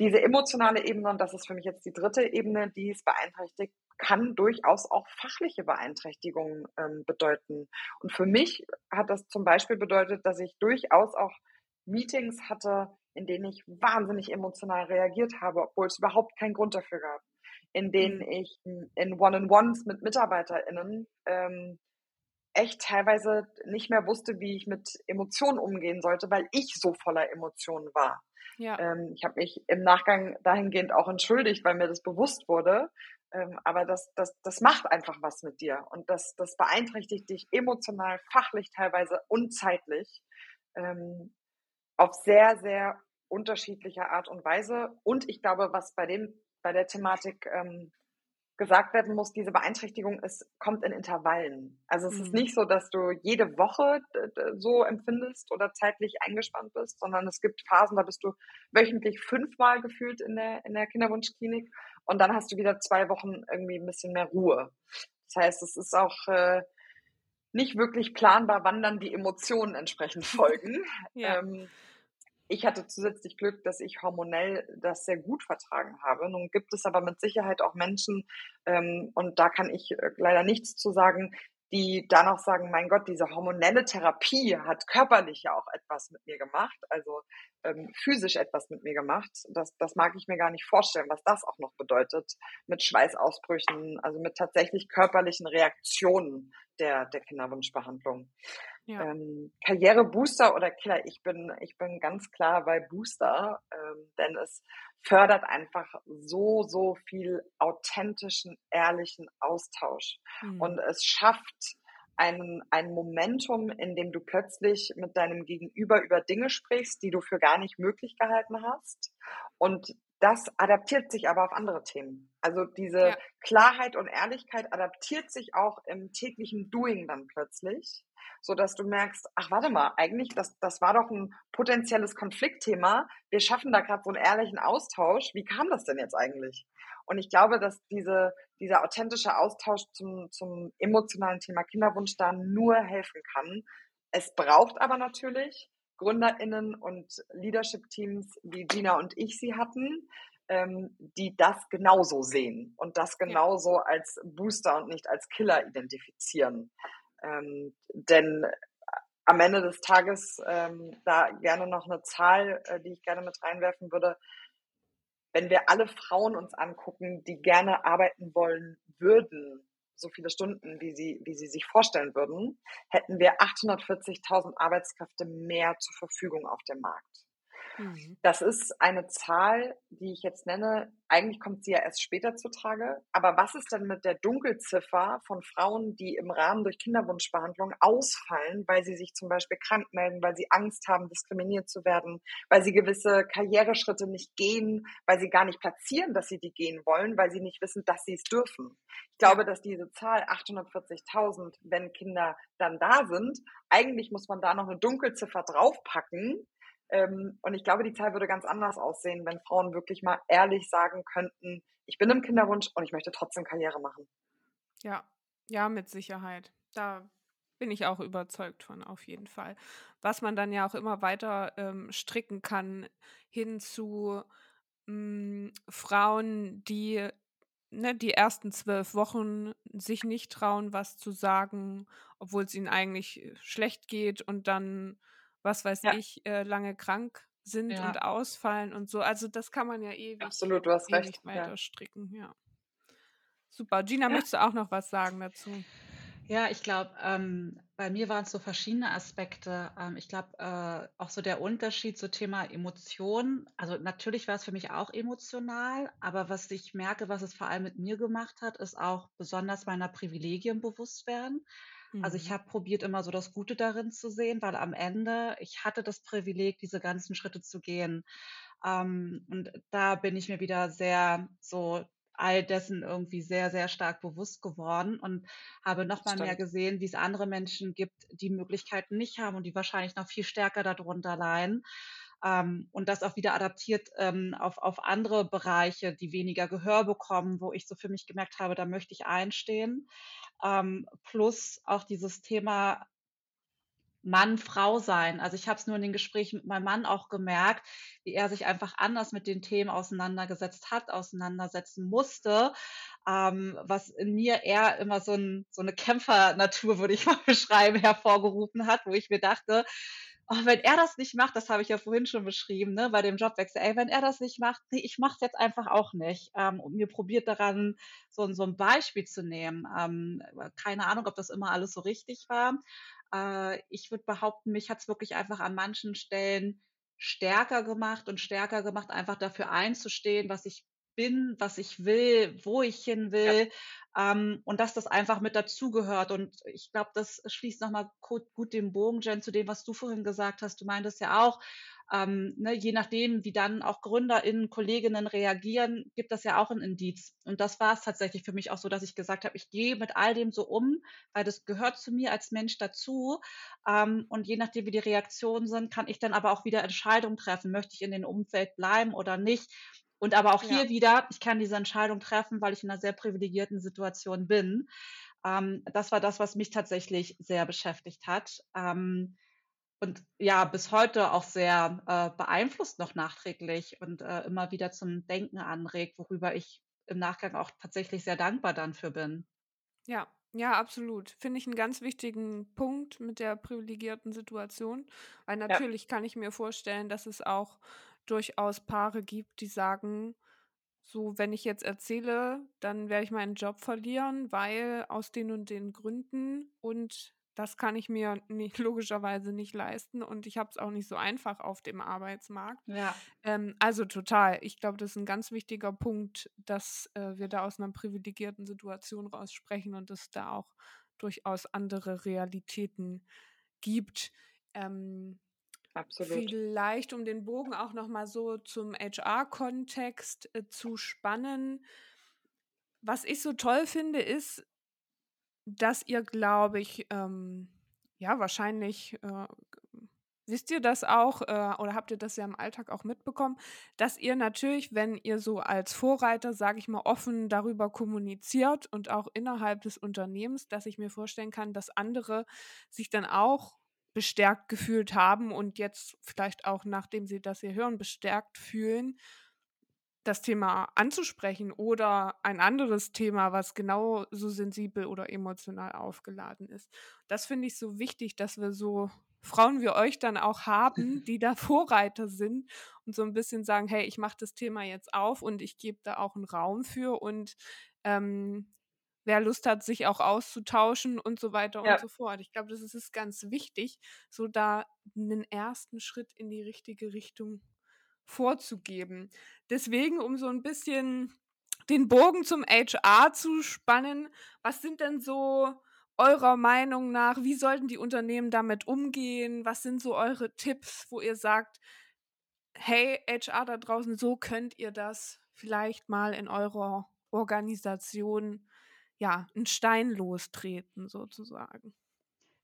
diese emotionale Ebene, und das ist für mich jetzt die dritte Ebene, die es beeinträchtigt, kann durchaus auch fachliche Beeinträchtigungen ähm, bedeuten. Und für mich hat das zum Beispiel bedeutet, dass ich durchaus auch Meetings hatte, in denen ich wahnsinnig emotional reagiert habe, obwohl es überhaupt keinen Grund dafür gab. In denen Mhm. ich in One-on-Ones mit MitarbeiterInnen ähm, echt teilweise nicht mehr wusste, wie ich mit Emotionen umgehen sollte, weil ich so voller Emotionen war. Ja. Ähm, ich habe mich im Nachgang dahingehend auch entschuldigt, weil mir das bewusst wurde. Ähm, aber das, das, das macht einfach was mit dir und das, das beeinträchtigt dich emotional, fachlich teilweise und zeitlich ähm, auf sehr, sehr unterschiedliche Art und Weise. Und ich glaube, was bei dem, bei der Thematik ähm, gesagt werden muss, diese Beeinträchtigung ist, kommt in Intervallen. Also es Mhm. ist nicht so, dass du jede Woche so empfindest oder zeitlich eingespannt bist, sondern es gibt Phasen, da bist du wöchentlich fünfmal gefühlt in der, in der Kinderwunschklinik und dann hast du wieder zwei Wochen irgendwie ein bisschen mehr Ruhe. Das heißt, es ist auch äh, nicht wirklich planbar, wann dann die Emotionen entsprechend folgen. Ja. Ähm, ich hatte zusätzlich Glück, dass ich hormonell das sehr gut vertragen habe. Nun gibt es aber mit Sicherheit auch Menschen, ähm, und da kann ich äh, leider nichts zu sagen, die danach sagen, mein Gott, diese hormonelle Therapie hat körperlich ja auch etwas mit mir gemacht, also ähm, physisch etwas mit mir gemacht. Das, das mag ich mir gar nicht vorstellen, was das auch noch bedeutet mit Schweißausbrüchen, also mit tatsächlich körperlichen Reaktionen der, der Kinderwunschbehandlung. Ja. Ähm, Karrierebooster oder Killer, ich bin, ich bin ganz klar bei Booster, ähm, denn es fördert einfach so, so viel authentischen, ehrlichen Austausch. Mhm. Und es schafft einen, ein Momentum, in dem du plötzlich mit deinem Gegenüber über Dinge sprichst, die du für gar nicht möglich gehalten hast. Und das adaptiert sich aber auf andere Themen. Also diese ja. Klarheit und Ehrlichkeit adaptiert sich auch im täglichen Doing dann plötzlich, so dass du merkst, ach warte mal, eigentlich das das war doch ein potenzielles Konfliktthema. Wir schaffen da gerade so einen ehrlichen Austausch. Wie kam das denn jetzt eigentlich? Und ich glaube, dass diese dieser authentische Austausch zum zum emotionalen Thema Kinderwunsch da nur helfen kann. Es braucht aber natürlich GründerInnen und Leadership-Teams, wie Gina und ich sie hatten, ähm, die das genauso sehen und das genauso ja. als Booster und nicht als Killer identifizieren. Ähm, denn äh, am Ende des Tages ähm, da gerne noch eine Zahl, äh, die ich gerne mit reinwerfen würde. Wenn wir alle Frauen uns angucken, die gerne arbeiten wollen würden, so viele Stunden, wie sie, wie sie sich vorstellen würden, hätten wir 840.000 Arbeitskräfte mehr zur Verfügung auf dem Markt. Mhm. Das ist eine Zahl, die ich jetzt nenne. Eigentlich kommt sie ja erst später zutage. Aber was ist denn mit der Dunkelziffer von Frauen, die im Rahmen durch Kinderwunschbehandlung ausfallen, weil sie sich zum Beispiel krank melden, weil sie Angst haben, diskriminiert zu werden, weil sie gewisse Karriereschritte nicht gehen, weil sie gar nicht platzieren, dass sie die gehen wollen, weil sie nicht wissen, dass sie es dürfen. Ich glaube, dass diese Zahl 840.000, wenn Kinder dann da sind, eigentlich muss man da noch eine Dunkelziffer draufpacken, ähm, und ich glaube, die Zahl würde ganz anders aussehen, wenn Frauen wirklich mal ehrlich sagen könnten, ich bin im Kinderwunsch und ich möchte trotzdem Karriere machen. Ja, ja, mit Sicherheit. Da bin ich auch überzeugt von, auf jeden Fall. Was man dann ja auch immer weiter ähm, stricken kann hin zu mh, hm, Frauen, die ne, die ersten zwölf Wochen sich nicht trauen, was zu sagen, obwohl es ihnen eigentlich schlecht geht und dann was weiß ja. ich, äh, lange krank sind ja. und ausfallen und so. Also das kann man ja ewig, Absolut, du hast ewig recht. weiter ja. stricken, ja. Super. Gina, möchtest du auch noch was sagen dazu? Ja, ich glaube, ähm, bei mir waren es so verschiedene Aspekte. Ähm, ich glaube, äh, auch so der Unterschied zum Thema Emotionen. Also natürlich war es für mich auch emotional, aber was ich merke, was es vor allem mit mir gemacht hat, ist auch besonders meiner Privilegien bewusst werden. Also ich mhm. habe probiert, immer so das Gute darin zu sehen, weil am Ende ich hatte das Privileg, diese ganzen Schritte zu gehen. Ähm, und da bin ich mir wieder sehr so all dessen irgendwie sehr, sehr stark bewusst geworden und habe nochmal mehr gesehen, wie es andere Menschen gibt, die Möglichkeiten nicht haben und die wahrscheinlich noch viel stärker darunter leiden. Ähm, und das auch wieder adaptiert ähm, auf, auf andere Bereiche, die weniger Gehör bekommen, wo ich so für mich gemerkt habe, da möchte ich einstehen. Ähm, plus auch dieses Thema Mann, Frau sein. Also ich habe es nur in den Gesprächen mit meinem Mann auch gemerkt, wie er sich einfach anders mit den Themen auseinandergesetzt hat, auseinandersetzen musste, ähm, was in mir eher immer so, ein, so eine Kämpfernatur, würde ich mal beschreiben, hervorgerufen hat, wo ich mir dachte, oh, wenn er das nicht macht, das habe ich ja vorhin schon beschrieben, ne, bei dem Jobwechsel, ey, wenn er das nicht macht, ich mache es jetzt einfach auch nicht. Ähm, und mir probiert daran, so, so ein Beispiel zu nehmen. Ähm, keine Ahnung, ob das immer alles so richtig war. Äh, ich würde behaupten, mich hat es wirklich einfach an manchen Stellen stärker gemacht und stärker gemacht, einfach dafür einzustehen, was ich bin, was ich will, wo ich hin will ja. ähm, und dass das einfach mit dazugehört. Und ich glaube, das schließt nochmal gut, den Bogen, Jen, zu dem, was du vorhin gesagt hast. Du meintest ja auch, ähm, ne, je nachdem, wie dann auch GründerInnen, Kolleginnen reagieren, gibt das ja auch ein Indiz. Und das war es tatsächlich für mich auch so, dass ich gesagt habe, ich gehe mit all dem so um, weil das gehört zu mir als Mensch dazu. Ähm, und je nachdem, wie die Reaktionen sind, kann ich dann aber auch wieder Entscheidungen treffen. Möchte ich in dem Umfeld bleiben oder nicht? Und aber auch hier ja. wieder, ich kann diese Entscheidung treffen, weil ich in einer sehr privilegierten Situation bin. Ähm, das war das, was mich tatsächlich sehr beschäftigt hat. Ähm, und ja, bis heute auch sehr äh, beeinflusst noch nachträglich und äh, immer wieder zum Denken anregt, worüber ich im Nachgang auch tatsächlich sehr dankbar dann für bin. Ja, ja, absolut. Finde ich einen ganz wichtigen Punkt mit der privilegierten Situation, weil natürlich ja. kann ich mir vorstellen, dass es auch durchaus Paare gibt, die sagen, so, wenn ich jetzt erzähle, dann werde ich meinen Job verlieren, weil aus den und den Gründen und das kann ich mir nicht, logischerweise nicht leisten und ich habe es auch nicht so einfach auf dem Arbeitsmarkt. Ja. Ähm, also total. Ich glaube, das ist ein ganz wichtiger Punkt, dass äh, wir da aus einer privilegierten Situation raus sprechen und es da auch durchaus andere Realitäten gibt. Ähm, Absolut. Vielleicht, um den Bogen auch nochmal so zum HR-Kontext äh, zu spannen. Was ich so toll finde, ist, dass ihr, glaube ich, ähm, ja, wahrscheinlich äh, wisst ihr das auch äh, oder habt ihr das ja im Alltag auch mitbekommen, dass ihr natürlich, wenn ihr so als Vorreiter, sage ich mal, offen darüber kommuniziert und auch innerhalb des Unternehmens, dass ich mir vorstellen kann, dass andere sich dann auch bestärkt gefühlt haben und jetzt vielleicht auch, nachdem sie das hier hören, bestärkt fühlen, das Thema anzusprechen oder ein anderes Thema, was genau so sensibel oder emotional aufgeladen ist. Das finde ich so wichtig, dass wir so Frauen wie euch dann auch haben, die da Vorreiter sind und so ein bisschen sagen, hey, ich mache das Thema jetzt auf und ich gebe da auch einen Raum für und ähm, wer Lust hat, sich auch auszutauschen und so weiter ja. und so fort. Ich glaube, das ist ganz wichtig, so da einen ersten Schritt in die richtige Richtung vorzugeben. Deswegen, um so ein bisschen den Bogen zum HR zu spannen, was sind denn so eurer Meinung nach, wie sollten die Unternehmen damit umgehen? Was sind so eure Tipps, wo ihr sagt, hey, HR da draußen, so könnt ihr das vielleicht mal in eurer Organisation ja, einen Stein lostreten sozusagen.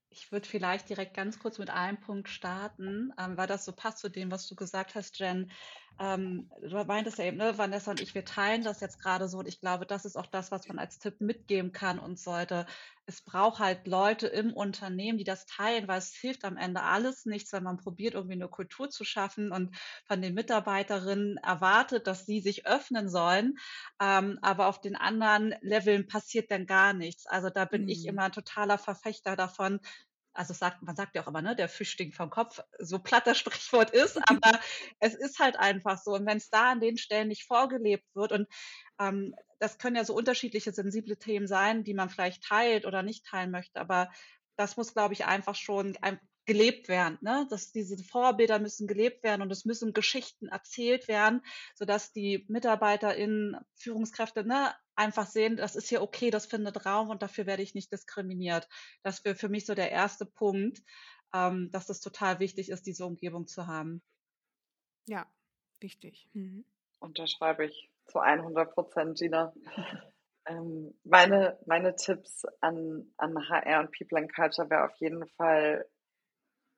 Ich würde vielleicht direkt ganz kurz mit einem Punkt starten, ähm, weil das so passt zu dem, was du gesagt hast, Jen. Ähm, du meintest ja eben, ne, Vanessa und ich, wir teilen das jetzt gerade so und ich glaube, das ist auch das, was man als Tipp mitgeben kann und sollte. Es braucht halt Leute im Unternehmen, die das teilen, weil es hilft am Ende alles nichts, wenn man probiert, irgendwie eine Kultur zu schaffen und von den Mitarbeiterinnen erwartet, dass sie sich öffnen sollen. Ähm, aber auf den anderen Leveln passiert dann gar nichts. Also da bin mhm. ich immer ein totaler Verfechter davon, also sagt, man sagt ja auch immer, ne, der Fisch stinkt vom Kopf, so platt das Sprichwort ist, aber es ist halt einfach so. Und wenn es da an den Stellen nicht vorgelebt wird und ähm, das können ja so unterschiedliche sensible Themen sein, die man vielleicht teilt oder nicht teilen möchte, aber das muss, glaube ich, einfach schon gelebt werden. Ne? Dass diese Vorbilder müssen gelebt werden und es müssen Geschichten erzählt werden, sodass die MitarbeiterInnen, Führungskräfte ne, einfach sehen, das ist hier okay, das findet Raum und dafür werde ich nicht diskriminiert. Das wäre für mich so der erste Punkt, ähm, dass es total wichtig ist, diese Umgebung zu haben. Ja, wichtig. Mhm. Unterschreibe ich zu 100 Prozent, Gina. ähm, meine, meine Tipps an, an HR und People and Culture wäre auf jeden Fall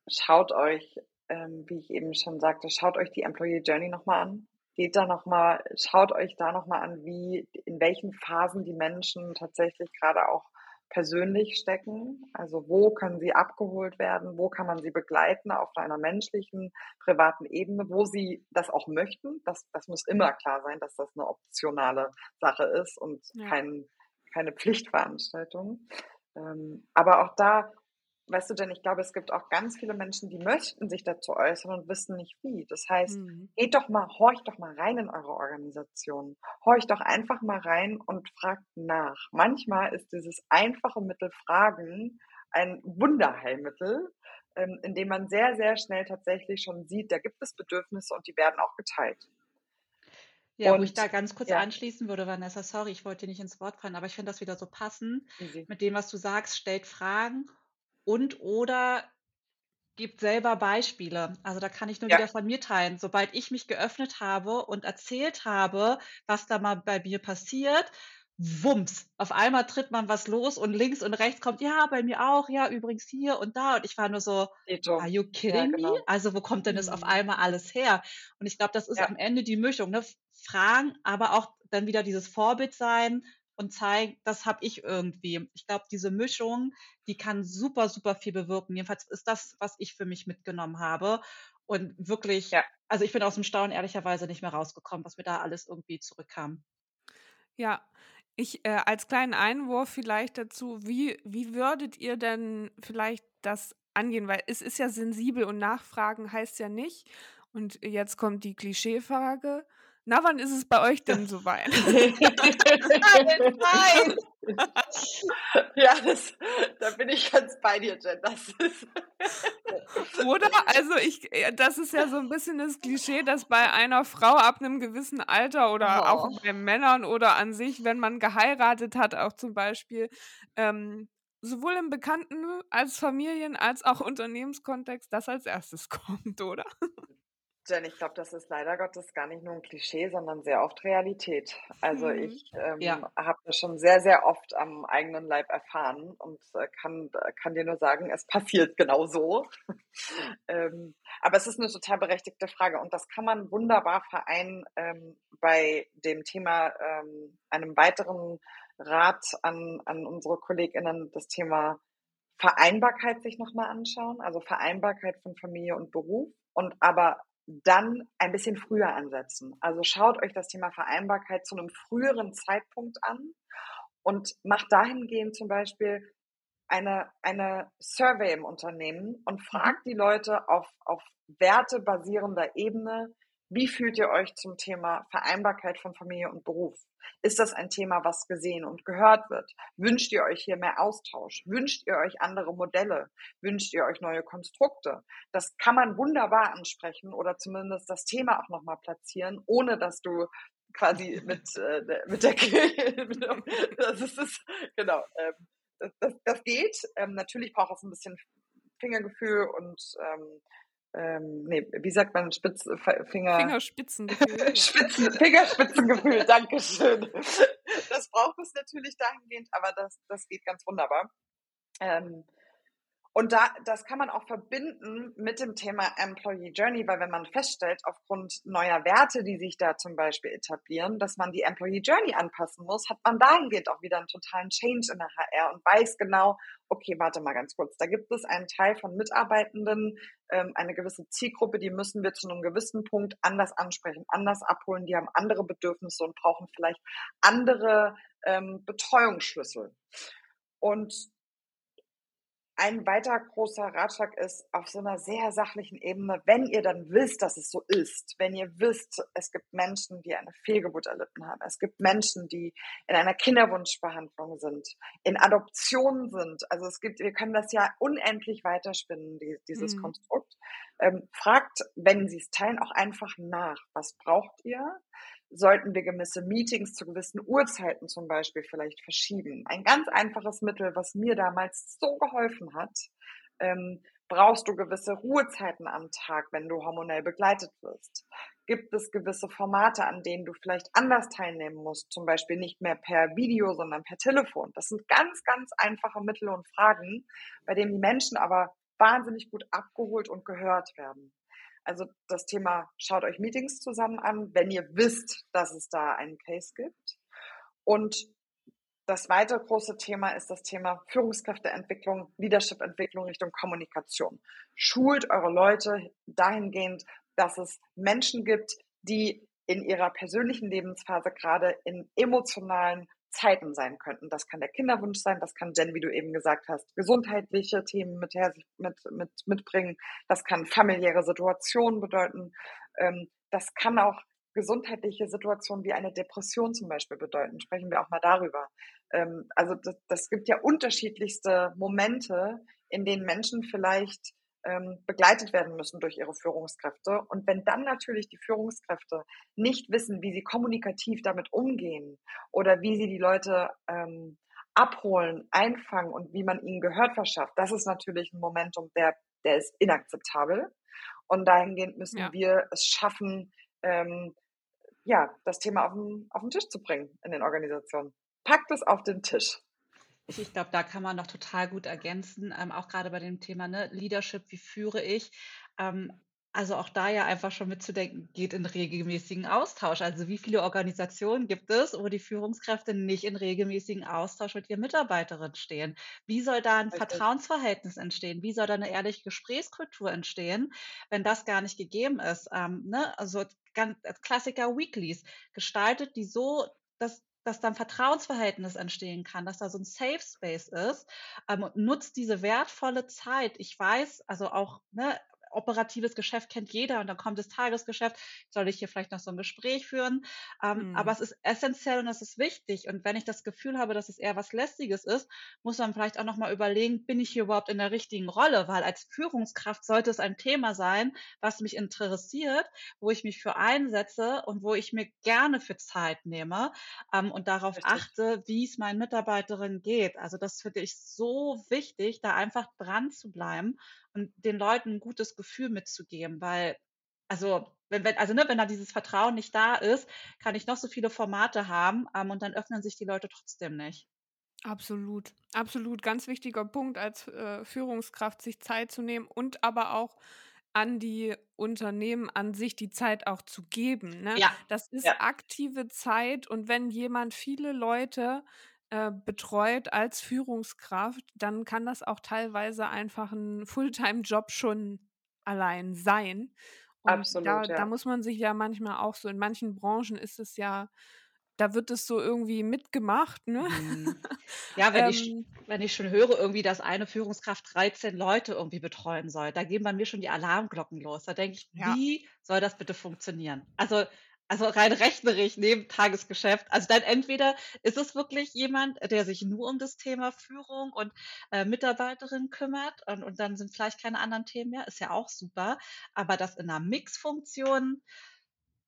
schaut euch, ähm, wie ich eben schon sagte, schaut euch die Employee Journey nochmal an. Geht da nochmal, schaut euch da nochmal an, wie, in welchen Phasen die Menschen tatsächlich gerade auch persönlich stecken. Also wo können sie abgeholt werden, wo kann man sie begleiten auf einer menschlichen, privaten Ebene, wo sie das auch möchten. Das, das muss immer klar sein, dass das eine optionale Sache ist und ja. kein, keine Pflichtveranstaltung. Ähm, aber auch da weißt du denn, ich glaube, es gibt auch ganz viele Menschen, die möchten sich dazu äußern und wissen nicht wie. Das heißt, mhm. geht doch mal, horcht doch mal rein in eure Organisation. Horcht doch einfach mal rein und fragt nach. Manchmal ist dieses einfache Mittel Fragen ein Wunderheilmittel, ähm, in dem man sehr, sehr schnell tatsächlich schon sieht, da gibt es Bedürfnisse und die werden auch geteilt. Ja, und, wo ich da ganz kurz ja. anschließen würde, Vanessa, sorry, ich wollte dir nicht ins Wort fallen, aber ich finde das wieder so passend Easy. mit dem, was du sagst, stellt Fragen und oder gibt selber Beispiele. Also da kann ich nur ja. wieder von mir teilen. Sobald ich mich geöffnet habe und erzählt habe, was da mal bei mir passiert, wumms, auf einmal tritt man was los und links und rechts kommt, ja, bei mir auch, ja, übrigens hier und da. Und ich war nur so, are you kidding ja, genau. me? Also wo kommt denn das auf mhm. einmal alles her? Und ich glaube, das ist ja. am Ende die Mischung, ne? Fragen, aber auch dann wieder dieses Vorbild sein, und zeigen, das habe ich irgendwie. Ich glaube, diese Mischung, die kann super, super viel bewirken. Jedenfalls ist das, was ich für mich mitgenommen habe. Und wirklich, ja. also ich bin aus dem Staunen ehrlicherweise nicht mehr rausgekommen, was mir da alles irgendwie zurückkam. Ja, ich äh, als kleinen Einwurf vielleicht dazu, wie, wie würdet ihr denn vielleicht das angehen? Weil es ist ja sensibel und Nachfragen heißt ja nicht. Und jetzt kommt die Klischeefrage. Na, wann ist es bei euch denn soweit? Nein! ja, das, da bin ich ganz bei dir, Jen. Das ist Oder? Also ich, das ist ja so ein bisschen das Klischee, dass bei einer Frau ab einem gewissen Alter oder oh. auch bei Männern oder an sich, wenn man geheiratet hat, auch zum Beispiel, ähm, sowohl im Bekannten als Familien als auch Unternehmenskontext das als erstes kommt, oder? Jen, ich glaube, das ist leider Gottes gar nicht nur ein Klischee, sondern sehr oft Realität. Also mhm. ich ähm, ja. habe das schon sehr, sehr oft am eigenen Leib erfahren und äh, kann, kann dir nur sagen, es passiert genau so. ähm, aber es ist eine total berechtigte Frage und das kann man wunderbar vereinen ähm, bei dem Thema ähm, einem weiteren Rat an, an unsere KollegInnen, das Thema Vereinbarkeit sich nochmal anschauen, also Vereinbarkeit von Familie und Beruf und aber dann ein bisschen früher ansetzen. Also schaut euch das Thema Vereinbarkeit zu einem früheren Zeitpunkt an und macht dahingehend zum Beispiel eine, eine Survey im Unternehmen und mhm. fragt die Leute auf, auf wertebasierender Ebene, wie fühlt ihr euch zum Thema Vereinbarkeit von Familie und Beruf? Ist das ein Thema, was gesehen und gehört wird? Wünscht ihr euch hier mehr Austausch? Wünscht ihr euch andere Modelle? Wünscht ihr euch neue Konstrukte? Das kann man wunderbar ansprechen oder zumindest das Thema auch nochmal platzieren, ohne dass du quasi mit, äh, mit der das ist es, genau. Ähm, das, das, geht. Ähm, natürlich braucht es ein bisschen Fingergefühl und ähm, ähm, nee, wie sagt man, Spitz, Finger... Fingerspitzengefühl. Spitzen, Fingerspitzengefühl, Dankeschön. Das braucht es natürlich dahingehend, aber das, das geht ganz wunderbar. Ähm, und da, das kann man auch verbinden mit dem Thema Employee Journey, weil wenn man feststellt, aufgrund neuer Werte, die sich da zum Beispiel etablieren, dass man die Employee Journey anpassen muss, hat man dahingehend auch wieder einen totalen Change in der HR und weiß genau, okay, warte mal ganz kurz, da gibt es einen Teil von Mitarbeitenden, ähm, eine gewisse Zielgruppe, die müssen wir zu einem gewissen Punkt anders ansprechen, anders abholen, die haben andere Bedürfnisse und brauchen vielleicht andere ähm, Betreuungsschlüssel. Und ein weiter großer Ratschlag ist auf so einer sehr sachlichen Ebene, wenn ihr dann wisst, dass es so ist, wenn ihr wisst, es gibt Menschen, die eine Fehlgeburt erlitten haben, es gibt Menschen, die in einer Kinderwunschbehandlung sind, in Adoption sind, also es gibt, wir können das ja unendlich weiterspinnen, die, dieses mhm. Konstrukt. Ähm, fragt, wenn Sie es teilen, auch einfach nach. Was braucht ihr? Sollten wir gewisse Meetings zu gewissen Uhrzeiten zum Beispiel vielleicht verschieben. Ein ganz einfaches Mittel, was mir damals so geholfen hat, ähm, brauchst du gewisse Ruhezeiten am Tag, wenn du hormonell begleitet wirst? Gibt es gewisse Formate, an denen du vielleicht anders teilnehmen musst, zum Beispiel nicht mehr per Video, sondern per Telefon? Das sind ganz, ganz einfache Mittel und Fragen, bei denen die Menschen aber wahnsinnig gut abgeholt und gehört werden. Also das Thema, schaut euch Meetings zusammen an, wenn ihr wisst, dass es da einen Case gibt. Und das weitere große Thema ist das Thema Führungskräfteentwicklung, Leadership-Entwicklung Richtung Kommunikation. Schult eure Leute dahingehend, dass es Menschen gibt, die in ihrer persönlichen Lebensphase gerade in emotionalen Zeiten sein könnten. Das kann der Kinderwunsch sein, das kann Jen, wie du eben gesagt hast, gesundheitliche Themen mit, mit, mit, mitbringen, das kann familiäre Situationen bedeuten, ähm, das kann auch gesundheitliche Situationen wie eine Depression zum Beispiel bedeuten. Sprechen wir auch mal darüber. Ähm, also das, das gibt ja unterschiedlichste Momente, in denen Menschen vielleicht ähm, begleitet werden müssen durch ihre Führungskräfte. Und wenn dann natürlich die Führungskräfte nicht wissen, wie sie kommunikativ damit umgehen oder wie sie die Leute ähm, abholen, einfangen und wie man ihnen Gehört verschafft, das ist natürlich ein Momentum, der, der ist inakzeptabel. Und dahingehend müssen ja. wir es schaffen, ähm, ja, das Thema auf den, auf den Tisch zu bringen in den Organisationen. Packt es auf den Tisch. Ich, ich glaube, da kann man noch total gut ergänzen, ähm, auch gerade bei dem Thema ne, Leadership, wie führe ich. Ähm, also auch da ja einfach schon mitzudenken, geht in regelmäßigen Austausch. Also wie viele Organisationen gibt es, wo die Führungskräfte nicht in regelmäßigen Austausch mit ihren Mitarbeiterinnen stehen? Wie soll da ein Vertrauensverhältnis entstehen? Wie soll da eine ehrliche Gesprächskultur entstehen, wenn das gar nicht gegeben ist? Ähm, ne? Also ganz, Klassiker Weeklies gestaltet die so, dass dass dann Vertrauensverhältnis entstehen kann, dass da so ein Safe Space ist. Ähm, nutzt diese wertvolle Zeit. Ich weiß, also auch ne, operatives Geschäft kennt jeder und dann kommt das Tagesgeschäft, soll ich hier vielleicht noch so ein Gespräch führen. Ähm, mhm. Aber es ist essentiell und es ist wichtig. Und wenn ich das Gefühl habe, dass es eher was Lästiges ist, muss man vielleicht auch nochmal überlegen, bin ich hier überhaupt in der richtigen Rolle? Weil als Führungskraft sollte es ein Thema sein, was mich interessiert, wo ich mich für einsetze und wo ich mir gerne für Zeit nehme ähm, und darauf Richtig. achte, wie es meinen Mitarbeiterinnen geht. Also das finde ich so wichtig, da einfach dran zu bleiben und den Leuten ein gutes Gefühl mitzugeben, weil also wenn, wenn, also ne, wenn da dieses Vertrauen nicht da ist, kann ich noch so viele Formate haben ähm, und dann öffnen sich die Leute trotzdem nicht. Absolut, absolut. Ganz wichtiger Punkt als äh, Führungskraft, sich Zeit zu nehmen und aber auch an die Unternehmen an sich die Zeit auch zu geben. Ne? Ja. Das ist ja. aktive Zeit und wenn jemand viele Leute äh, betreut als Führungskraft, dann kann das auch teilweise einfach ein Fulltime-Job schon allein sein. Und Absolut, da, ja. da muss man sich ja manchmal auch so, in manchen Branchen ist es ja, da wird es so irgendwie mitgemacht, ne? Mhm. Ja, wenn, ich, ähm. wenn ich schon höre, irgendwie, dass eine Führungskraft 13 Leute irgendwie betreuen soll, da gehen bei mir schon die Alarmglocken los. Da denke ich, Ja. wie soll das bitte funktionieren? Also also rein rechnerisch neben Tagesgeschäft. Also dann entweder ist es wirklich jemand, der sich nur um das Thema Führung und äh, Mitarbeiterin kümmert und, und dann sind vielleicht keine anderen Themen mehr, ist ja auch super. Aber das in einer Mixfunktion,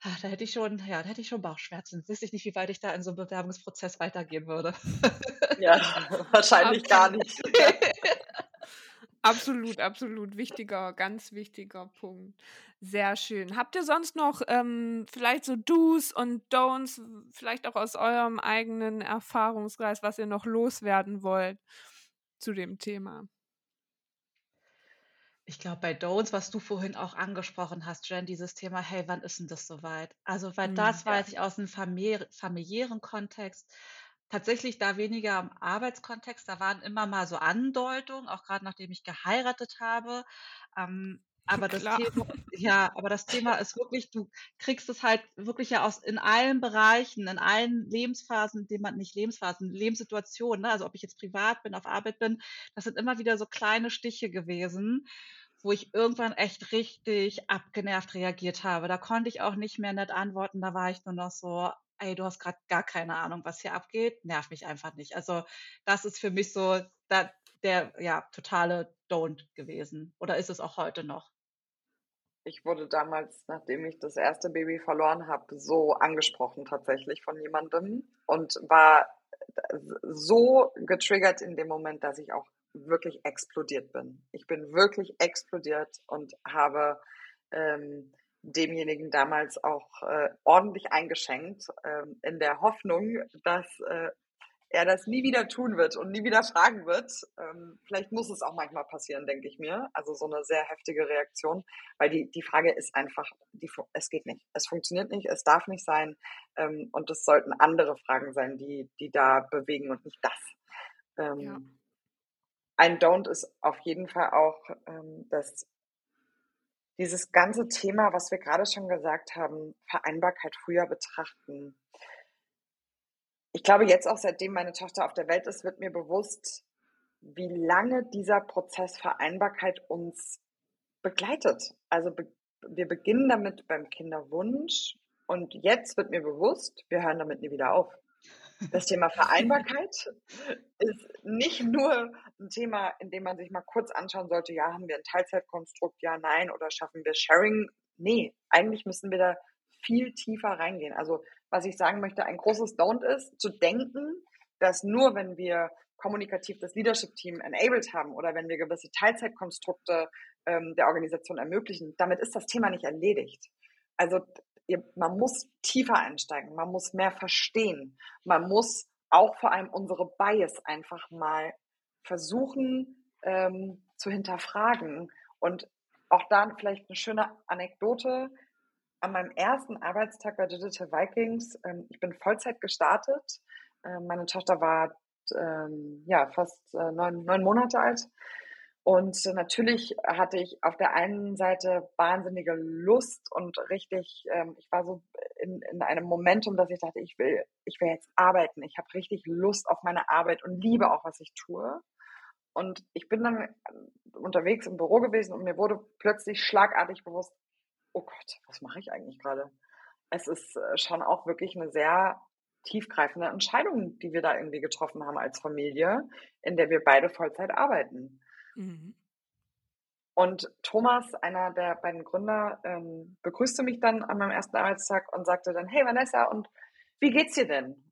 ah, da hätte ich schon, ja, da hätte ich schon Bauchschmerzen. Wüsste ich nicht, wie weit ich da in so einem Bewerbungsprozess weitergehen würde. Ja, wahrscheinlich gar nicht. Absolut, absolut wichtiger, ganz wichtiger Punkt. Sehr schön. Habt ihr sonst noch ähm, vielleicht so Do's und Don'ts, vielleicht auch aus eurem eigenen Erfahrungskreis, was ihr noch loswerden wollt zu dem Thema? Ich glaube, bei Don'ts, was du vorhin auch angesprochen hast, Jen, dieses Thema, hey, wann ist denn das soweit? Also, weil Hm, das ja. weiß ich aus einem famili familiären Kontext, tatsächlich da weniger im Arbeitskontext. Da waren immer mal so Andeutungen, auch gerade nachdem ich geheiratet habe. Ähm, aber das Klar. Thema, ja, aber das Thema ist wirklich, du kriegst es halt wirklich ja aus in allen Bereichen, in allen Lebensphasen, die man nicht Lebensphasen, Lebenssituationen, ne? also ob ich jetzt privat bin, auf Arbeit bin, das sind immer wieder so kleine Stiche gewesen, wo ich irgendwann echt richtig abgenervt reagiert habe. Da konnte ich auch nicht mehr nett antworten, da war ich nur noch so, ey, du hast gerade gar keine Ahnung, was hier abgeht, nerv mich einfach nicht. Also das ist für mich so da, der ja totale Don't gewesen. Oder ist es auch heute noch? Ich wurde damals, nachdem ich das erste Baby verloren habe, so angesprochen tatsächlich von jemandem und war so getriggert in dem Moment, dass ich auch wirklich explodiert bin. Ich bin wirklich explodiert und habe ähm, demjenigen damals auch äh, ordentlich eingeschenkt, ähm, in der Hoffnung, dass äh, er das nie wieder tun wird und nie wieder fragen wird. Ähm, vielleicht muss es auch manchmal passieren, denke ich mir. Also so eine sehr heftige Reaktion, weil die, die Frage ist einfach, die, es geht nicht, es funktioniert nicht, es darf nicht sein ähm, und es sollten andere Fragen sein, die, die da bewegen und nicht das. Ähm, ja. Ein Don't ist auf jeden Fall auch, ähm, dass dieses ganze Thema, was wir gerade schon gesagt haben, Vereinbarkeit früher betrachten. Ich glaube, jetzt auch seitdem meine Tochter auf der Welt ist, wird mir bewusst, wie lange dieser Prozess Vereinbarkeit uns begleitet. Also be wir beginnen damit beim Kinderwunsch und jetzt wird mir bewusst, wir hören damit nie wieder auf. Das Thema Vereinbarkeit ist nicht nur ein Thema, in dem man sich mal kurz anschauen sollte, ja, haben wir ein Teilzeitkonstrukt, ja, nein, oder schaffen wir Sharing? Nee, eigentlich müssen wir da viel tiefer reingehen. Also, was ich sagen möchte, ein großes Don't ist, zu denken, dass nur wenn wir kommunikativ das Leadership-Team enabled haben oder wenn wir gewisse Teilzeitkonstrukte ähm, der Organisation ermöglichen, damit ist das Thema nicht erledigt. Also man muss tiefer einsteigen, man muss mehr verstehen, man muss auch vor allem unsere Bias einfach mal versuchen ähm, zu hinterfragen. Und auch da vielleicht eine schöne Anekdote. An meinem ersten Arbeitstag bei Digital Vikings, ähm, ich bin Vollzeit gestartet. Ähm, meine Tochter war ähm, ja fast äh, neun, neun Monate alt und natürlich hatte ich auf der einen Seite wahnsinnige Lust und richtig, ähm, ich war so in, in einem Momentum, dass ich dachte, ich will, ich will jetzt arbeiten. Ich habe richtig Lust auf meine Arbeit und liebe auch, was ich tue. Und ich bin dann unterwegs im Büro gewesen und mir wurde plötzlich schlagartig bewusst, oh Gott, was mache ich eigentlich gerade? Es ist äh, schon auch wirklich eine sehr tiefgreifende Entscheidung, die wir da irgendwie getroffen haben als Familie, in der wir beide Vollzeit arbeiten. Mhm. Und Thomas, einer der beiden Gründer, ähm, begrüßte mich dann an meinem ersten Arbeitstag und sagte dann, hey Vanessa, und wie geht's dir denn?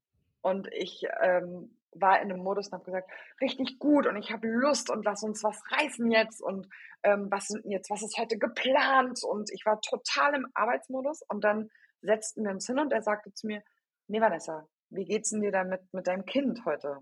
Und ich ähm, war in einem Modus und habe gesagt, richtig gut und ich habe Lust und lass uns was reißen jetzt und ähm, was jetzt, was ist heute geplant? Und ich war total im Arbeitsmodus und dann setzten wir uns hin und er sagte zu mir, nee Vanessa, wie geht's denn dir damit mit deinem Kind heute?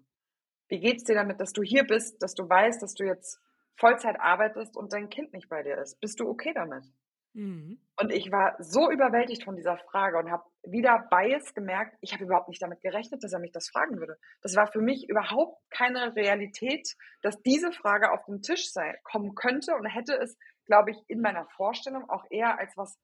Wie geht's dir damit, dass du hier bist, dass du weißt, dass du jetzt Vollzeit arbeitest und dein Kind nicht bei dir ist? Bist du okay damit? Mhm. Und ich war so überwältigt von dieser Frage und habe wieder Bias gemerkt, ich habe überhaupt nicht damit gerechnet, dass er mich das fragen würde. Das war für mich überhaupt keine Realität, dass diese Frage auf den Tisch sein, kommen könnte und hätte es, glaube ich, in meiner Vorstellung auch eher als was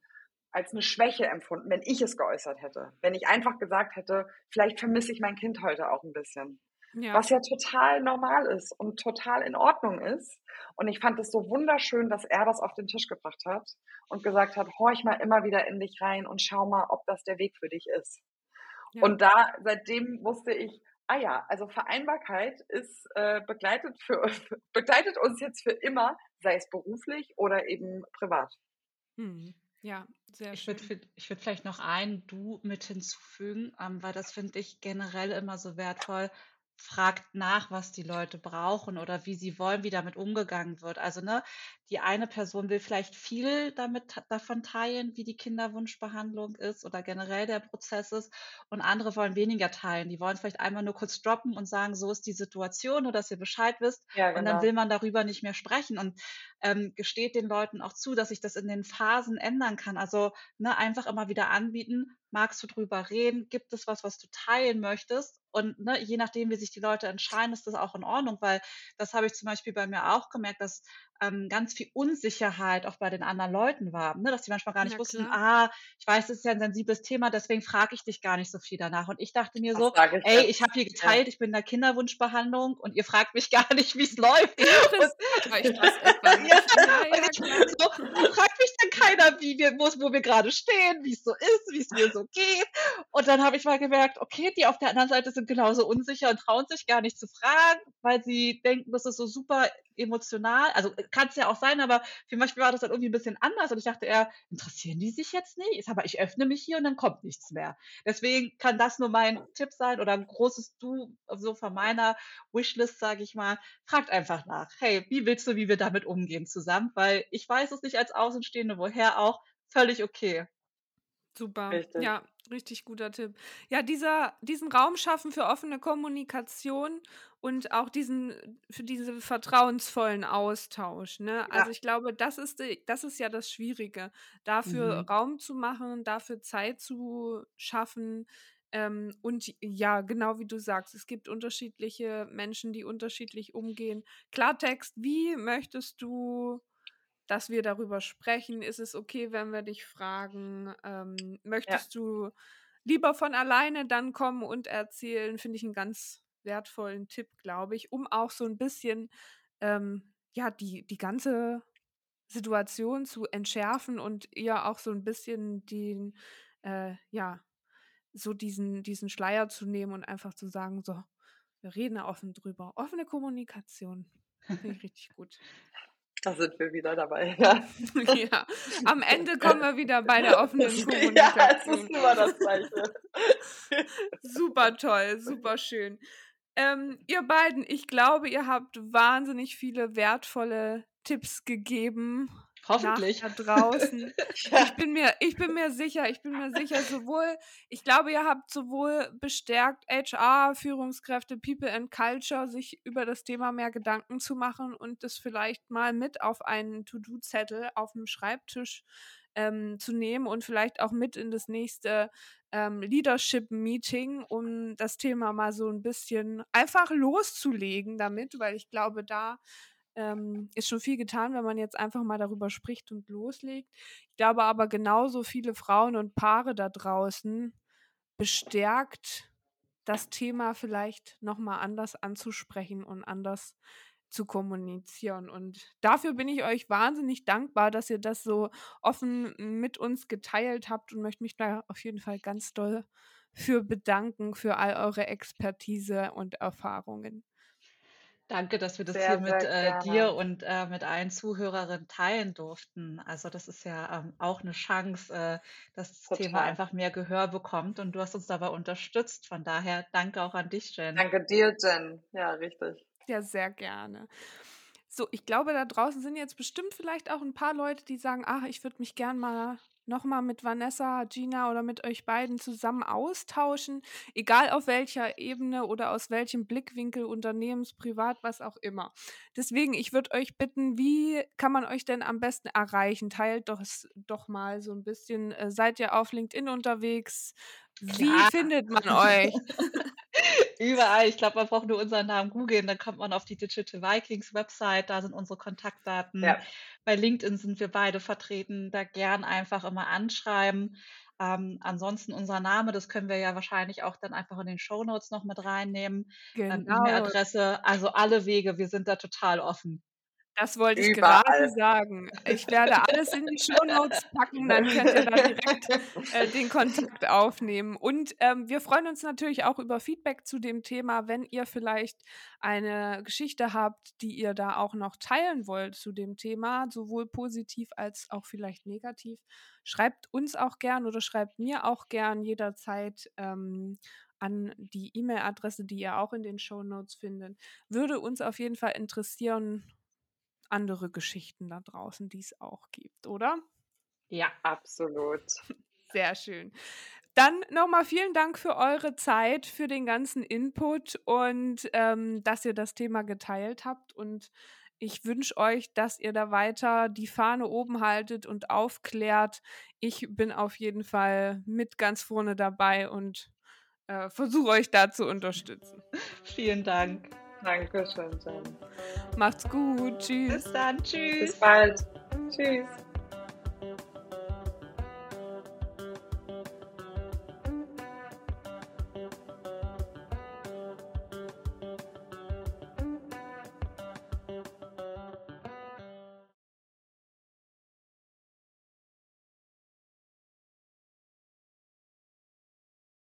als eine Schwäche empfunden, wenn ich es geäußert hätte. Wenn ich einfach gesagt hätte, vielleicht vermisse ich mein Kind heute auch ein bisschen. Ja. Was ja total normal ist und total in Ordnung ist. Und ich fand es so wunderschön, dass er das auf den Tisch gebracht hat und gesagt hat, horch mal immer wieder in dich rein und schau mal, ob das der Weg für dich ist. Ja. Und da, seitdem wusste ich, ah ja, also Vereinbarkeit ist äh, begleitet, für, begleitet uns jetzt für immer, sei es beruflich oder eben privat. Hm. Ja, sehr ich schön. Würd, ich würde vielleicht noch ein Du mit hinzufügen, ähm, weil das finde ich generell immer so wertvoll, fragt nach, was die Leute brauchen oder wie sie wollen, wie damit umgegangen wird. Also, ne, die eine Person will vielleicht viel damit davon teilen, wie die Kinderwunschbehandlung ist oder generell der Prozess ist und andere wollen weniger teilen. Die wollen vielleicht einmal nur kurz droppen und sagen, so ist die Situation, nur dass ihr Bescheid wisst ja, genau. und dann genau. will man darüber nicht mehr sprechen und ähm, gesteht den Leuten auch zu, dass sich das in den Phasen ändern kann. Also, ne, einfach immer wieder anbieten, magst du drüber reden? Gibt es was, was du teilen möchtest? Und ne, je nachdem, wie sich die Leute entscheiden, ist das auch in Ordnung, weil das habe ich zum Beispiel bei mir auch gemerkt, dass ähm, ganz viel Unsicherheit auch bei den anderen Leuten war, ne? dass die manchmal gar nicht ja, wussten, ah, ich weiß, das ist ja ein sensibles Thema, deswegen frage ich dich gar nicht so viel danach. Und ich dachte mir so, ich ey, ich habe hier geteilt, ja. ich bin in der Kinderwunschbehandlung und ihr fragt mich gar nicht, wie es läuft. fragt mich dann keiner, wie wir, wo, wo wir gerade stehen, wie es so ist, wie es mir so geht. Und dann habe ich mal gemerkt, okay, die auf der anderen Seite sind genauso unsicher und trauen sich gar nicht zu fragen, weil sie denken, das ist so super emotional. Also kann es ja auch sein, aber für mich war das dann irgendwie ein bisschen anders und ich dachte eher, interessieren die sich jetzt nicht? Aber ich öffne mich hier und dann kommt nichts mehr. Deswegen kann das nur mein Tipp sein oder ein großes Du, so von meiner Wishlist, sage ich mal. Fragt einfach nach. Hey, wie willst du, wie wir damit umgehen zusammen? Weil ich weiß es nicht als Außenstehende, woher auch. Völlig okay. Super. Richtig. Ja, richtig guter Tipp. Ja, dieser, diesen Raum schaffen für offene Kommunikation und auch diesen, für diesen vertrauensvollen Austausch. Ne? Ja. Also ich glaube, das ist, das ist ja das Schwierige, dafür mhm. Raum zu machen, dafür Zeit zu schaffen. Ähm, und ja, genau wie du sagst, es gibt unterschiedliche Menschen, die unterschiedlich umgehen. Klartext, wie möchtest du dass wir darüber sprechen. Ist es okay, wenn wir dich fragen, ähm, möchtest ja. du lieber von alleine dann kommen und erzählen? Finde ich einen ganz wertvollen Tipp, glaube ich, um auch so ein bisschen ähm, ja die, die ganze Situation zu entschärfen und ihr auch so ein bisschen den, äh, ja, so diesen, diesen Schleier zu nehmen und einfach zu sagen, so, wir reden offen drüber. Offene Kommunikation. Finde ich richtig gut. Da sind wir wieder dabei. Ja. ja. Am Ende kommen wir wieder bei der offenen Kommunikation. Ja, es ist immer das Gleiche. super toll, super schön. Ähm, ihr beiden, ich glaube, ihr habt wahnsinnig viele wertvolle Tipps gegeben Hoffentlich. da draußen. Ich bin mir, ich bin mir sicher, ich bin mir sicher, sowohl, ich glaube, ihr habt sowohl bestärkt HR, Führungskräfte, People and Culture, sich über das Thema mehr Gedanken zu machen und das vielleicht mal mit auf einen To-Do-Zettel auf dem Schreibtisch ähm, zu nehmen und vielleicht auch mit in das nächste ähm, Leadership-Meeting, um das Thema mal so ein bisschen einfach loszulegen damit, weil ich glaube, da ähm, ist schon viel getan, wenn man jetzt einfach mal darüber spricht und loslegt. Ich glaube aber genauso viele Frauen und Paare da draußen bestärkt, das Thema vielleicht nochmal anders anzusprechen und anders zu kommunizieren. Und dafür bin ich euch wahnsinnig dankbar, dass ihr das so offen mit uns geteilt habt und möchte mich da auf jeden Fall ganz doll für bedanken, für all eure Expertise und Erfahrungen. Danke, dass wir das sehr, hier mit äh, dir und äh, mit allen Zuhörerinnen teilen durften. Also das ist ja ähm, auch eine Chance, äh, dass das Total. Thema einfach mehr Gehör bekommt und du hast uns dabei unterstützt. Von daher danke auch an dich, Jen. Danke dir, Jen. Ja, richtig. Ja, sehr gerne. So, ich glaube, da draußen sind jetzt bestimmt vielleicht auch ein paar Leute, die sagen, ach, ich würde mich gern mal nochmal mit Vanessa, Gina oder mit euch beiden zusammen austauschen, egal auf welcher Ebene oder aus welchem Blickwinkel, Unternehmens, Privat, was auch immer. Deswegen, ich würde euch bitten, wie kann man euch denn am besten erreichen? Teilt doch, doch mal so ein bisschen. Äh, seid ihr auf LinkedIn unterwegs? Wie Klar. findet man euch? Überall. Ich glaube, man braucht nur unseren Namen googeln, dann kommt man auf die Digital Vikings Website, da sind unsere Kontaktdaten. Ja. Bei LinkedIn sind wir beide vertreten, da gern einfach immer anschreiben. Ähm, ansonsten unser Name, das können wir ja wahrscheinlich auch dann einfach in den Show Notes noch mit reinnehmen. Ähm, genau. Ähm, E-Mail-Adresse, also alle Wege, wir sind da total offen. Das wollte ich Überall. gerade sagen. Ich werde alles in die Shownotes packen, dann könnt ihr da direkt äh, den Kontakt aufnehmen. Und ähm, wir freuen uns natürlich auch über Feedback zu dem Thema, wenn ihr vielleicht eine Geschichte habt, die ihr da auch noch teilen wollt zu dem Thema, sowohl positiv als auch vielleicht negativ. Schreibt uns auch gern oder schreibt mir auch gern jederzeit. Ähm, an die E-Mail-Adresse, die ihr auch in den Show Notes findet. Würde uns auf jeden Fall interessieren, andere Geschichten da draußen, die es auch gibt, oder? Ja, absolut. Sehr schön. Dann nochmal vielen Dank für eure Zeit, für den ganzen Input und ähm, dass ihr das Thema geteilt habt. Und ich wünsche euch, dass ihr da weiter die Fahne oben haltet und aufklärt. Ich bin auf jeden Fall mit ganz vorne dabei und äh, versuche euch da zu unterstützen. Vielen Dank. Dankeschön, Jen. Macht's gut. Tschüss. Bis dann. Tschüss. Bis bald. Tschüss.